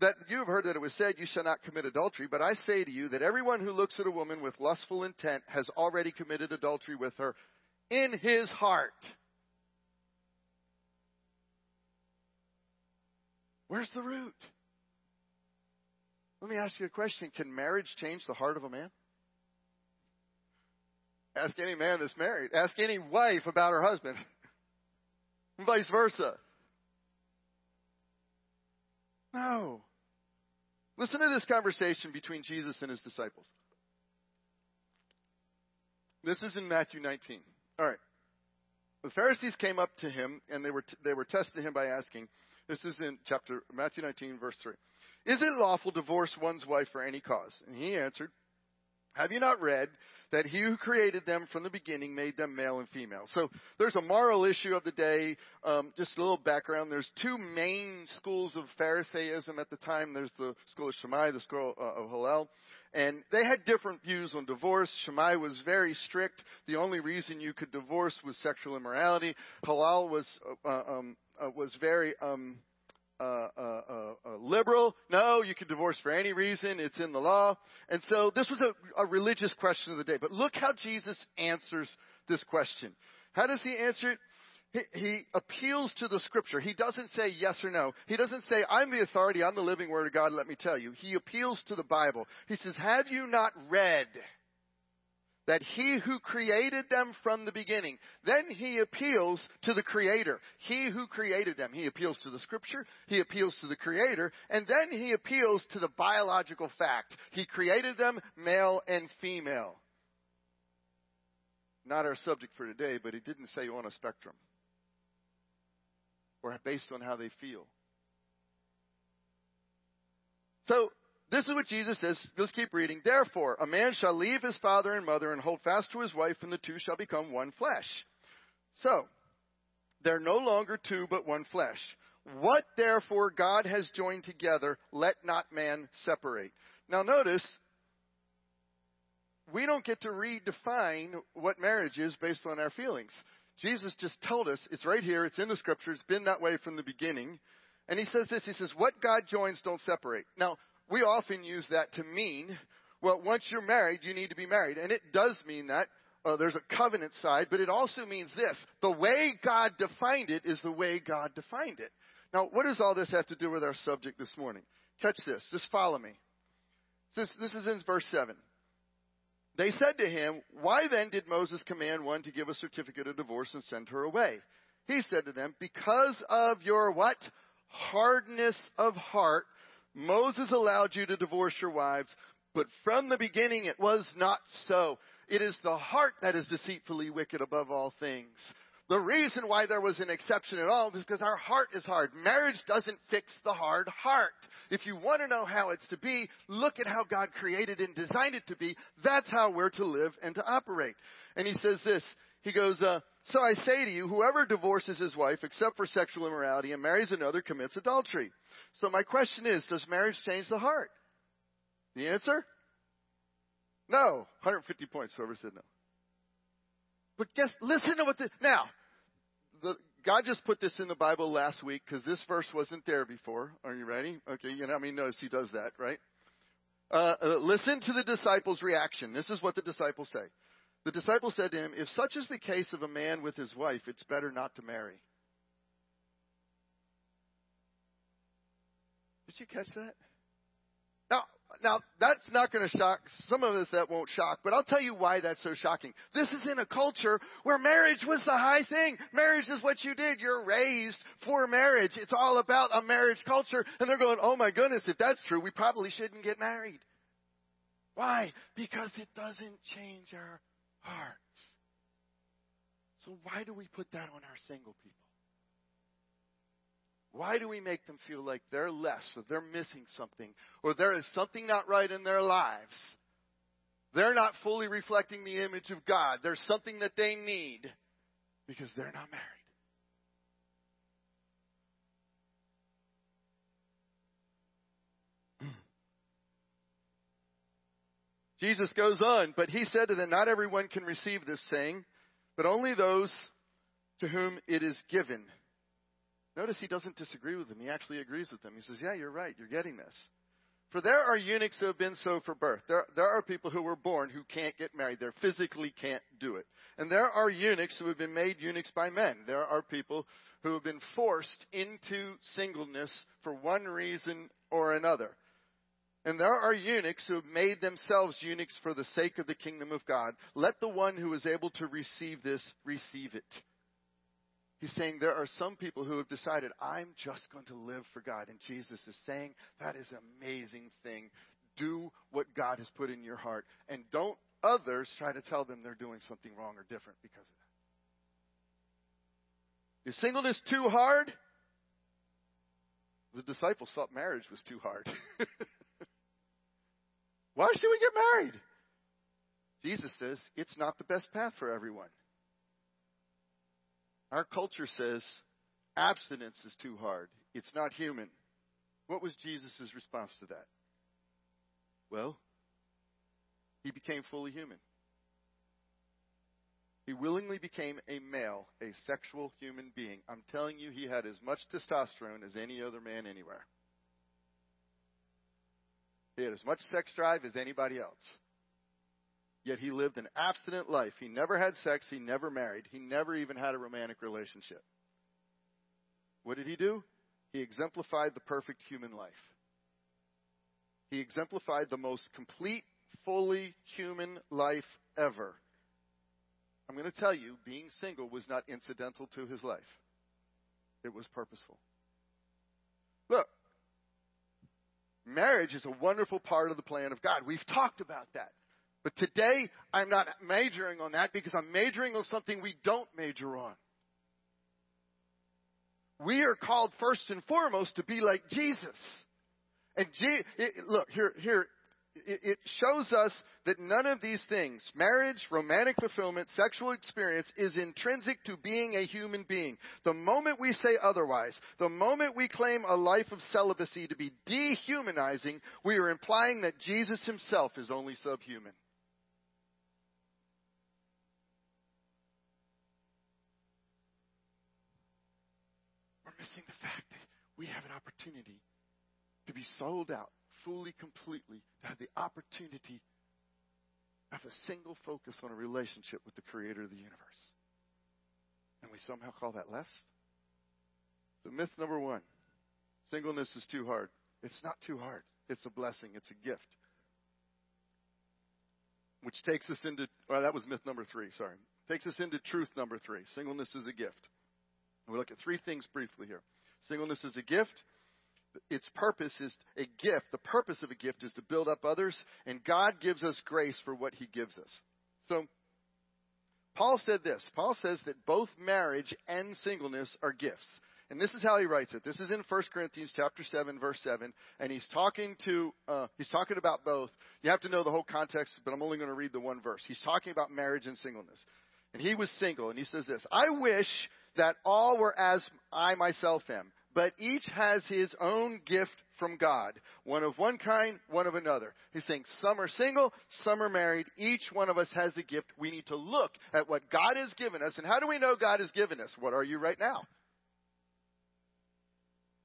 [SPEAKER 4] that you have heard that it was said, You shall not commit adultery. But I say to you that everyone who looks at a woman with lustful intent has already committed adultery with her in his heart. Where's the root? Let me ask you a question. Can marriage change the heart of a man? Ask any man that's married. Ask any wife about her husband. and vice versa. No. Listen to this conversation between Jesus and his disciples. This is in Matthew 19. All right. The Pharisees came up to him and they were t- they were testing him by asking. This is in chapter Matthew 19 verse 3. Is it lawful to divorce one's wife for any cause? And he answered, Have you not read that he who created them from the beginning made them male and female. So there's a moral issue of the day. Um, just a little background. There's two main schools of Pharisaism at the time. There's the school of Shammai, the school uh, of Hillel. And they had different views on divorce. Shammai was very strict. The only reason you could divorce was sexual immorality. Hillel was uh, um, uh, was very um, uh, uh, uh, liberal. No, you can divorce for any reason. It's in the law. And so this was a, a religious question of the day. But look how Jesus answers this question. How does he answer it? He, he appeals to the scripture. He doesn't say yes or no. He doesn't say, I'm the authority, I'm the living word of God, let me tell you. He appeals to the Bible. He says, Have you not read that he who created them from the beginning, then he appeals to the creator. He who created them. He appeals to the scripture, he appeals to the creator, and then he appeals to the biological fact. He created them male and female. Not our subject for today, but he didn't say on a spectrum or based on how they feel. So, this is what Jesus says. Let's keep reading. Therefore, a man shall leave his father and mother and hold fast to his wife, and the two shall become one flesh. So, they're no longer two, but one flesh. What therefore God has joined together, let not man separate. Now, notice, we don't get to redefine what marriage is based on our feelings. Jesus just told us, it's right here, it's in the scripture, it's been that way from the beginning. And he says this, he says, what God joins don't separate. Now, we often use that to mean, well, once you're married, you need to be married. And it does mean that. Uh, there's a covenant side, but it also means this. The way God defined it is the way God defined it. Now, what does all this have to do with our subject this morning? Catch this. Just follow me. This, this is in verse 7. They said to him, Why then did Moses command one to give a certificate of divorce and send her away? He said to them, Because of your what? Hardness of heart, Moses allowed you to divorce your wives, but from the beginning it was not so. It is the heart that is deceitfully wicked above all things. The reason why there was an exception at all is because our heart is hard. Marriage doesn't fix the hard heart. If you want to know how it's to be, look at how God created and designed it to be. That's how we're to live and to operate. And he says this. He goes, uh, so I say to you, whoever divorces his wife except for sexual immorality and marries another commits adultery. So my question is, does marriage change the heart? The answer? No. 150 points, whoever said no. But guess, listen to what the, now, the, God just put this in the Bible last week because this verse wasn't there before. Are you ready? Okay, you know, I mean, notice he does that, right? Uh, uh, listen to the disciples' reaction. This is what the disciples say. The disciples said to him, If such is the case of a man with his wife, it's better not to marry. Did you catch that? Now, now that's not going to shock some of us. That won't shock, but I'll tell you why that's so shocking. This is in a culture where marriage was the high thing. Marriage is what you did. You're raised for marriage. It's all about a marriage culture, and they're going, "Oh my goodness, if that's true, we probably shouldn't get married." Why? Because it doesn't change our hearts. So why do we put that on our single people? Why do we make them feel like they're less, or they're missing something, or there is something not right in their lives? They're not fully reflecting the image of God. There's something that they need because they're not married. Hmm. Jesus goes on, but he said to them, Not everyone can receive this saying, but only those to whom it is given. Notice he doesn't disagree with them. He actually agrees with them. He says, Yeah, you're right. You're getting this. For there are eunuchs who have been so for birth. There, there are people who were born who can't get married. They physically can't do it. And there are eunuchs who have been made eunuchs by men. There are people who have been forced into singleness for one reason or another. And there are eunuchs who have made themselves eunuchs for the sake of the kingdom of God. Let the one who is able to receive this receive it. He's saying there are some people who have decided, I'm just going to live for God. And Jesus is saying, that is an amazing thing. Do what God has put in your heart. And don't others try to tell them they're doing something wrong or different because of that. Is singleness too hard? The disciples thought marriage was too hard. Why should we get married? Jesus says it's not the best path for everyone. Our culture says abstinence is too hard. It's not human. What was Jesus' response to that? Well, he became fully human. He willingly became a male, a sexual human being. I'm telling you, he had as much testosterone as any other man anywhere. He had as much sex drive as anybody else. Yet he lived an abstinent life. He never had sex. He never married. He never even had a romantic relationship. What did he do? He exemplified the perfect human life. He exemplified the most complete, fully human life ever. I'm going to tell you, being single was not incidental to his life, it was purposeful. Look, marriage is a wonderful part of the plan of God. We've talked about that. But today, I'm not majoring on that because I'm majoring on something we don't major on. We are called first and foremost to be like Jesus. And Je- it, look, here, here, it, it shows us that none of these things, marriage, romantic fulfillment, sexual experience, is intrinsic to being a human being. The moment we say otherwise, the moment we claim a life of celibacy to be dehumanizing, we are implying that Jesus himself is only subhuman. We're missing the fact that we have an opportunity to be sold out fully, completely, to have the opportunity of a single focus on a relationship with the creator of the universe. And we somehow call that less? So, myth number one singleness is too hard. It's not too hard, it's a blessing, it's a gift. Which takes us into, well, that was myth number three, sorry. Takes us into truth number three singleness is a gift. And we look at three things briefly here. Singleness is a gift. Its purpose is a gift. The purpose of a gift is to build up others, and God gives us grace for what He gives us. So, Paul said this. Paul says that both marriage and singleness are gifts. And this is how he writes it. This is in 1 Corinthians chapter 7, verse 7. And he's talking to, uh, he's talking about both. You have to know the whole context, but I'm only going to read the one verse. He's talking about marriage and singleness. And he was single, and he says this I wish that all were as I myself am, but each has his own gift from God. One of one kind, one of another. He's saying some are single, some are married. Each one of us has a gift. We need to look at what God has given us. And how do we know God has given us? What are you right now?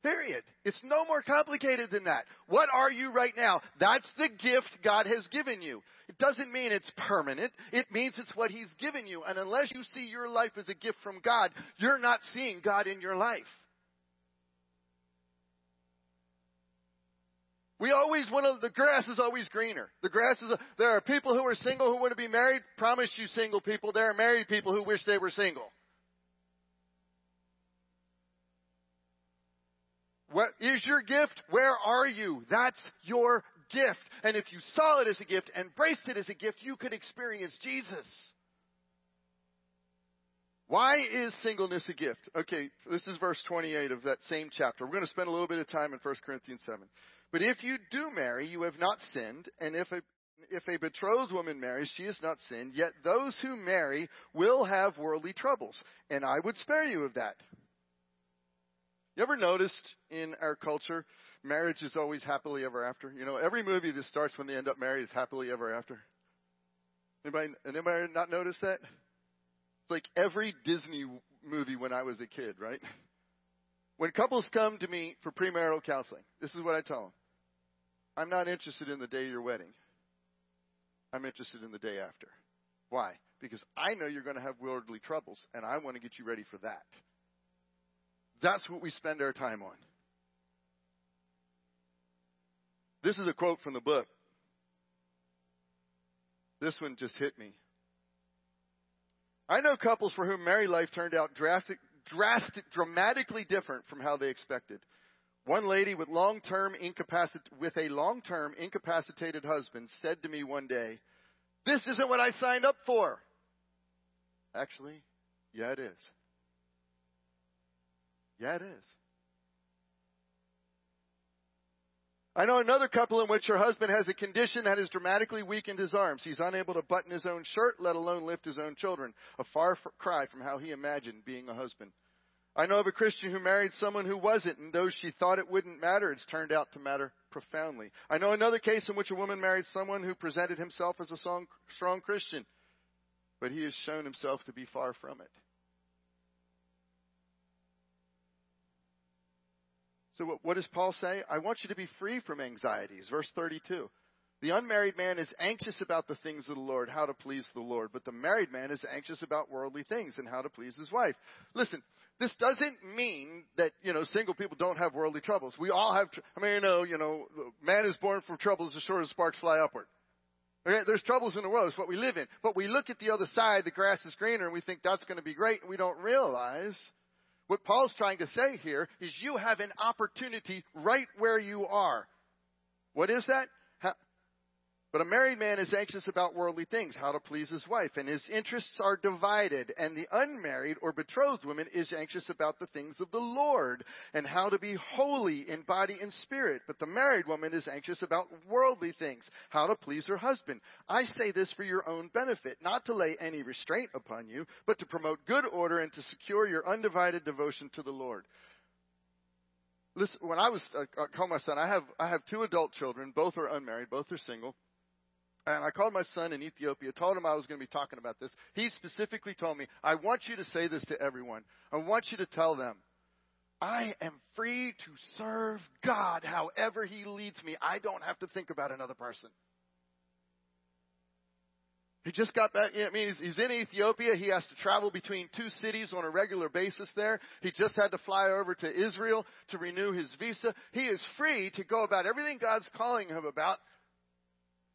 [SPEAKER 4] Period. It's no more complicated than that. What are you right now? That's the gift God has given you. It doesn't mean it's permanent. It means it's what He's given you. And unless you see your life as a gift from God, you're not seeing God in your life. We always want to, the grass is always greener. The grass is, there are people who are single who want to be married. Promise you single people, there are married people who wish they were single. What is your gift? Where are you? That's your gift. And if you saw it as a gift, embraced it as a gift, you could experience Jesus. Why is singleness a gift? Okay, this is verse 28 of that same chapter. We're going to spend a little bit of time in 1 Corinthians 7. But if you do marry, you have not sinned, and if a if a betrothed woman marries, she has not sinned, yet those who marry will have worldly troubles, and I would spare you of that. You ever noticed in our culture, marriage is always happily ever after? You know, every movie that starts when they end up married is happily ever after. Anybody, anybody not notice that? It's like every Disney movie when I was a kid, right? When couples come to me for premarital counseling, this is what I tell them. I'm not interested in the day of your wedding. I'm interested in the day after. Why? Because I know you're going to have worldly troubles, and I want to get you ready for that. That's what we spend our time on. This is a quote from the book. This one just hit me. I know couples for whom married life turned out drastic, drastic, dramatically different from how they expected. One lady with long-term incapacit- with a long-term incapacitated husband said to me one day, "This isn't what I signed up for." Actually, yeah, it is. Yeah, it is. I know another couple in which her husband has a condition that has dramatically weakened his arms. He's unable to button his own shirt, let alone lift his own children. A far cry from how he imagined being a husband. I know of a Christian who married someone who wasn't, and though she thought it wouldn't matter, it's turned out to matter profoundly. I know another case in which a woman married someone who presented himself as a strong Christian, but he has shown himself to be far from it. So, what, does Paul say? I want you to be free from anxieties. Verse 32. The unmarried man is anxious about the things of the Lord, how to please the Lord, but the married man is anxious about worldly things and how to please his wife. Listen, this doesn't mean that, you know, single people don't have worldly troubles. We all have, I mean, you know, you know, man is born from troubles as sure as sparks fly upward. Okay, there's troubles in the world. It's what we live in. But we look at the other side, the grass is greener, and we think that's going to be great, and we don't realize what Paul's trying to say here is you have an opportunity right where you are. What is that? But a married man is anxious about worldly things, how to please his wife, and his interests are divided. And the unmarried or betrothed woman is anxious about the things of the Lord and how to be holy in body and spirit. But the married woman is anxious about worldly things, how to please her husband. I say this for your own benefit, not to lay any restraint upon you, but to promote good order and to secure your undivided devotion to the Lord. Listen, when I was uh, I called my son, I have I have two adult children, both are unmarried, both are single. And I called my son in Ethiopia, told him I was going to be talking about this. He specifically told me, I want you to say this to everyone. I want you to tell them, I am free to serve God however He leads me. I don't have to think about another person. He just got back. I mean, he's, he's in Ethiopia. He has to travel between two cities on a regular basis there. He just had to fly over to Israel to renew his visa. He is free to go about everything God's calling him about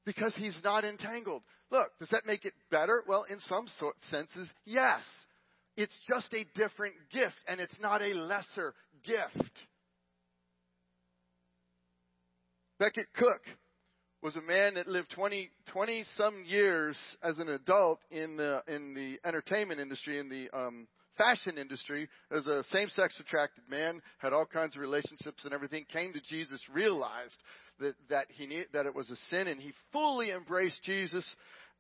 [SPEAKER 4] because he's not entangled. Look, does that make it better? Well, in some sort, senses, yes. It's just a different gift, and it's not a lesser gift. Becket Cook was a man that lived 20, 20 some years as an adult in the in the entertainment industry, in the um, fashion industry, as a same-sex attracted man, had all kinds of relationships and everything. Came to Jesus, realized that that he need, that it was a sin, and he fully embraced Jesus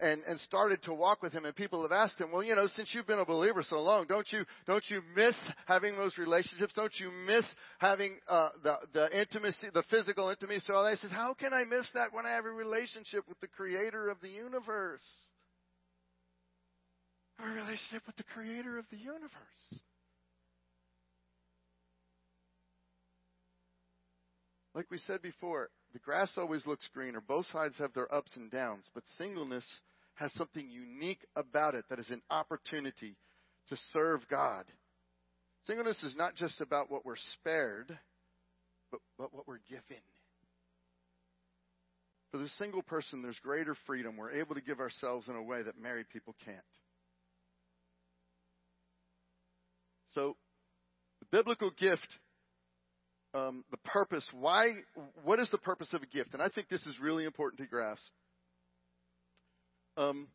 [SPEAKER 4] and and started to walk with him. And people have asked him, well, you know, since you've been a believer so long, don't you don't you miss having those relationships? Don't you miss having uh, the the intimacy, the physical intimacy? So he says, how can I miss that when I have a relationship with the Creator of the universe? a relationship with the creator of the universe. Like we said before, the grass always looks greener. Both sides have their ups and downs, but singleness has something unique about it that is an opportunity to serve God. Singleness is not just about what we're spared, but, but what we're given. For the single person, there's greater freedom. We're able to give ourselves in a way that married people can't. So, the biblical gift, um, the purpose, why, what is the purpose of a gift? And I think this is really important to grasp. Um,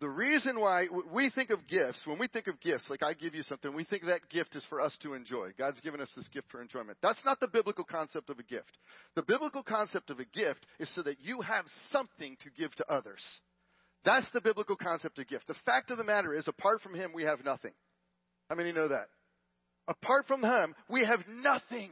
[SPEAKER 4] the reason why we think of gifts, when we think of gifts, like I give you something, we think that gift is for us to enjoy. God's given us this gift for enjoyment. That's not the biblical concept of a gift. The biblical concept of a gift is so that you have something to give to others. That's the biblical concept of gift. The fact of the matter is, apart from Him, we have nothing. How many know that? Apart from Him, we have nothing.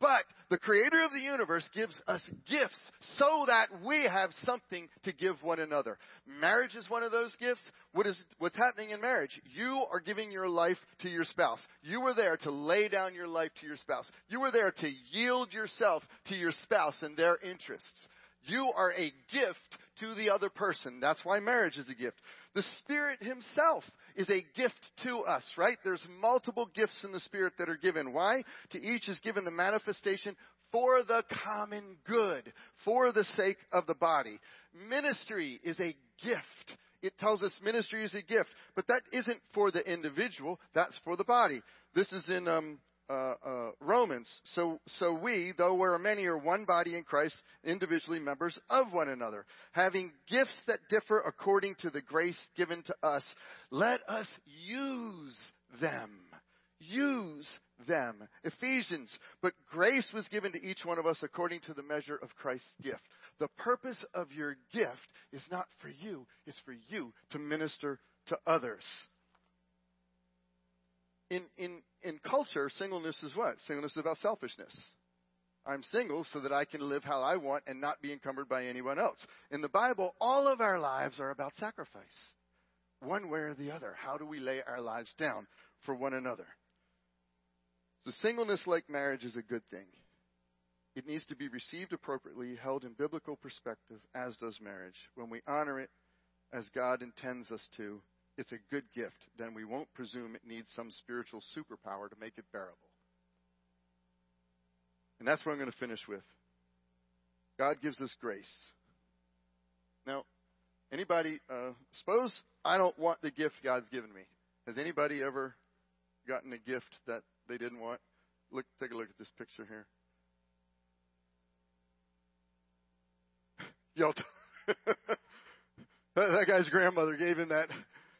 [SPEAKER 4] But the creator of the universe gives us gifts so that we have something to give one another. Marriage is one of those gifts. What is, what's happening in marriage? You are giving your life to your spouse. You were there to lay down your life to your spouse. You were there to yield yourself to your spouse and their interests. You are a gift to the other person. That's why marriage is a gift. The Spirit Himself is a gift to us, right? There's multiple gifts in the Spirit that are given. Why? To each is given the manifestation for the common good, for the sake of the body. Ministry is a gift. It tells us ministry is a gift, but that isn't for the individual, that's for the body. This is in um, uh, uh, Romans. So, so we, though we're many, are one body in Christ, individually members of one another, having gifts that differ according to the grace given to us. Let us use them. Use them. Ephesians. But grace was given to each one of us according to the measure of Christ's gift. The purpose of your gift is not for you, it's for you to minister to others in, in, in culture, singleness is what? Singleness is about selfishness. I'm single so that I can live how I want and not be encumbered by anyone else. In the Bible, all of our lives are about sacrifice, one way or the other. How do we lay our lives down for one another? So, singleness, like marriage, is a good thing. It needs to be received appropriately, held in biblical perspective, as does marriage. When we honor it as God intends us to, it's a good gift, then we won't presume it needs some spiritual superpower to make it bearable. And that's what I'm going to finish with. God gives us grace. Now, anybody, uh, suppose I don't want the gift God's given me. Has anybody ever gotten a gift that they didn't want? Look, take a look at this picture here. Y'all, that guy's grandmother gave him that.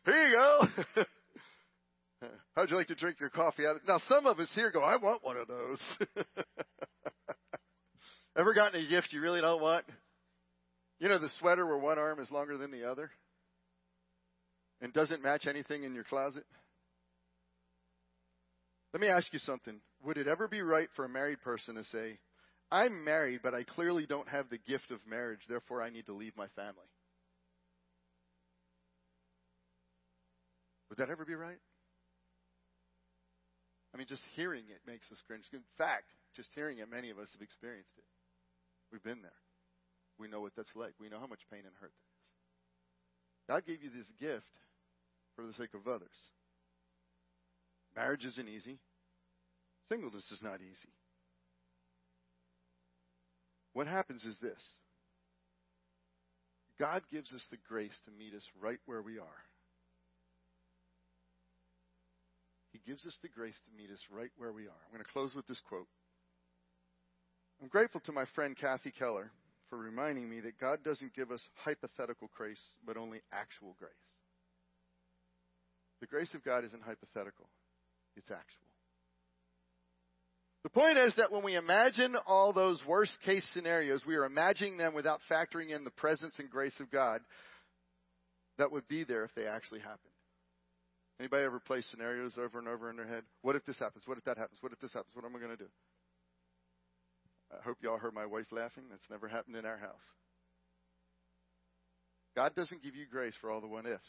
[SPEAKER 4] Here you go. How'd you like to drink your coffee out of Now, some of us here go, I want one of those. Ever gotten a gift you really don't want? You know the sweater where one arm is longer than the other? And doesn't match anything in your closet? Let me ask you something. Would it ever be right for a married person to say, I'm married, but I clearly don't have the gift of marriage, therefore I need to leave my family? Would that ever be right? I mean, just hearing it makes us cringe. In fact, just hearing it, many of us have experienced it. We've been there. We know what that's like. We know how much pain and hurt that is. God gave you this gift for the sake of others. Marriage isn't easy. Singleness is not easy. What happens is this God gives us the grace to meet us right where we are. He gives us the grace to meet us right where we are. I'm going to close with this quote. I'm grateful to my friend Kathy Keller for reminding me that God doesn't give us hypothetical grace, but only actual grace. The grace of God isn't hypothetical, it's actual. The point is that when we imagine all those worst case scenarios, we are imagining them without factoring in the presence and grace of God that would be there if they actually happened. Anybody ever play scenarios over and over in their head? What if this happens? What if that happens? What if this happens? What am I going to do? I hope y'all heard my wife laughing. That's never happened in our house. God doesn't give you grace for all the what ifs.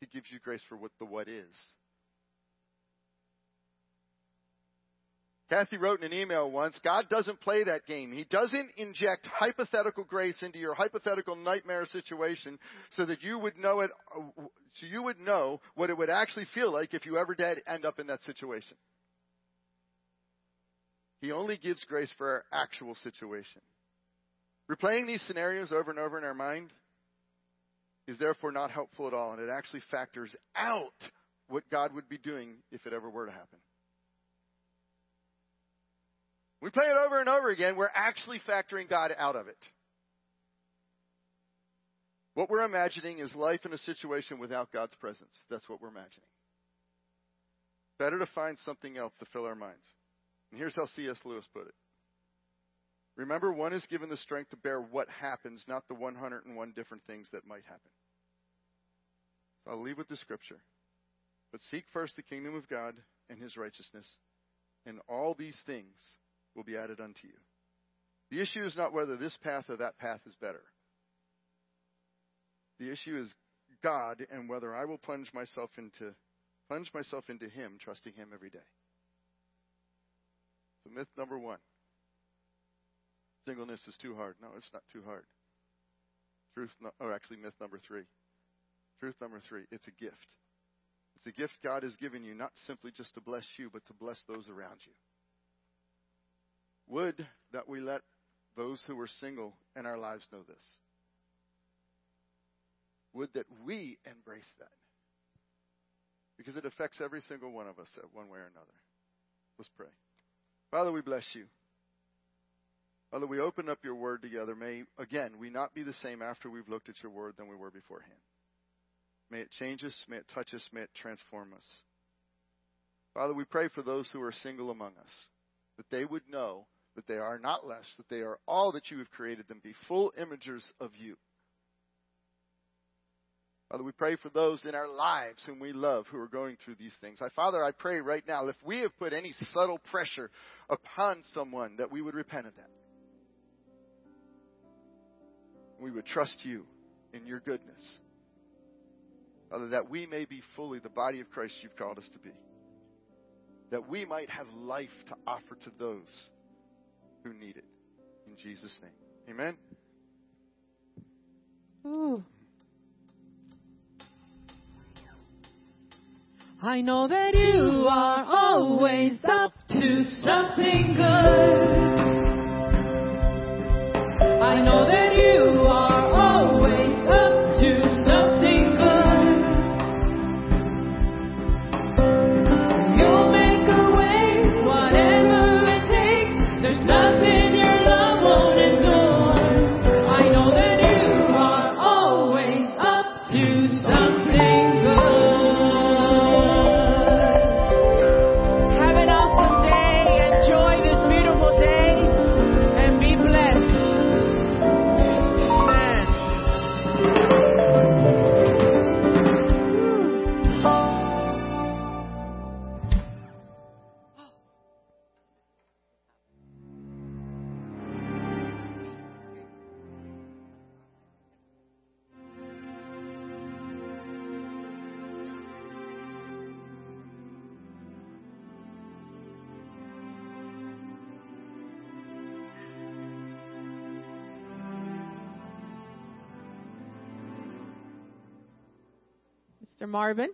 [SPEAKER 4] He gives you grace for what the what is. Kathy wrote in an email once God doesn't play that game. He doesn't inject hypothetical grace into your hypothetical nightmare situation so that you would know it, so you would know what it would actually feel like if you ever did end up in that situation. He only gives grace for our actual situation. Replaying these scenarios over and over in our mind is therefore not helpful at all, and it actually factors out what God would be doing if it ever were to happen. We play it over and over again, we're actually factoring God out of it. What we're imagining is life in a situation without God's presence. That's what we're imagining. Better to find something else to fill our minds. And here's how C.S. Lewis put it. Remember, one is given the strength to bear what happens, not the 101 different things that might happen. So I'll leave with the scripture. But seek first the kingdom of God and his righteousness, and all these things will be added unto you. The issue is not whether this path or that path is better. The issue is God and whether I will plunge myself into plunge myself into him, trusting him every day. So myth number 1. Singleness is too hard. No, it's not too hard. Truth no, or oh, actually myth number 3. Truth number 3, it's a gift. It's a gift God has given you not simply just to bless you, but to bless those around you. Would that we let those who are single in our lives know this. Would that we embrace that. Because it affects every single one of us one way or another. Let's pray. Father, we bless you. Father, we open up your word together. May, again, we not be the same after we've looked at your word than we were beforehand. May it change us. May it touch us. May it transform us. Father, we pray for those who are single among us, that they would know that they are not less, that they are all that you have created them, be full imagers of you. Father, we pray for those in our lives whom we love who are going through these things. I, Father, I pray right now, if we have put any subtle pressure upon someone, that we would repent of that. We would trust you in your goodness. Father, that we may be fully the body of Christ you've called us to be. That we might have life to offer to those who need it. In Jesus' name. Amen.
[SPEAKER 2] Ooh. I know that you are always up to something good. I know that you are.
[SPEAKER 6] Marvin.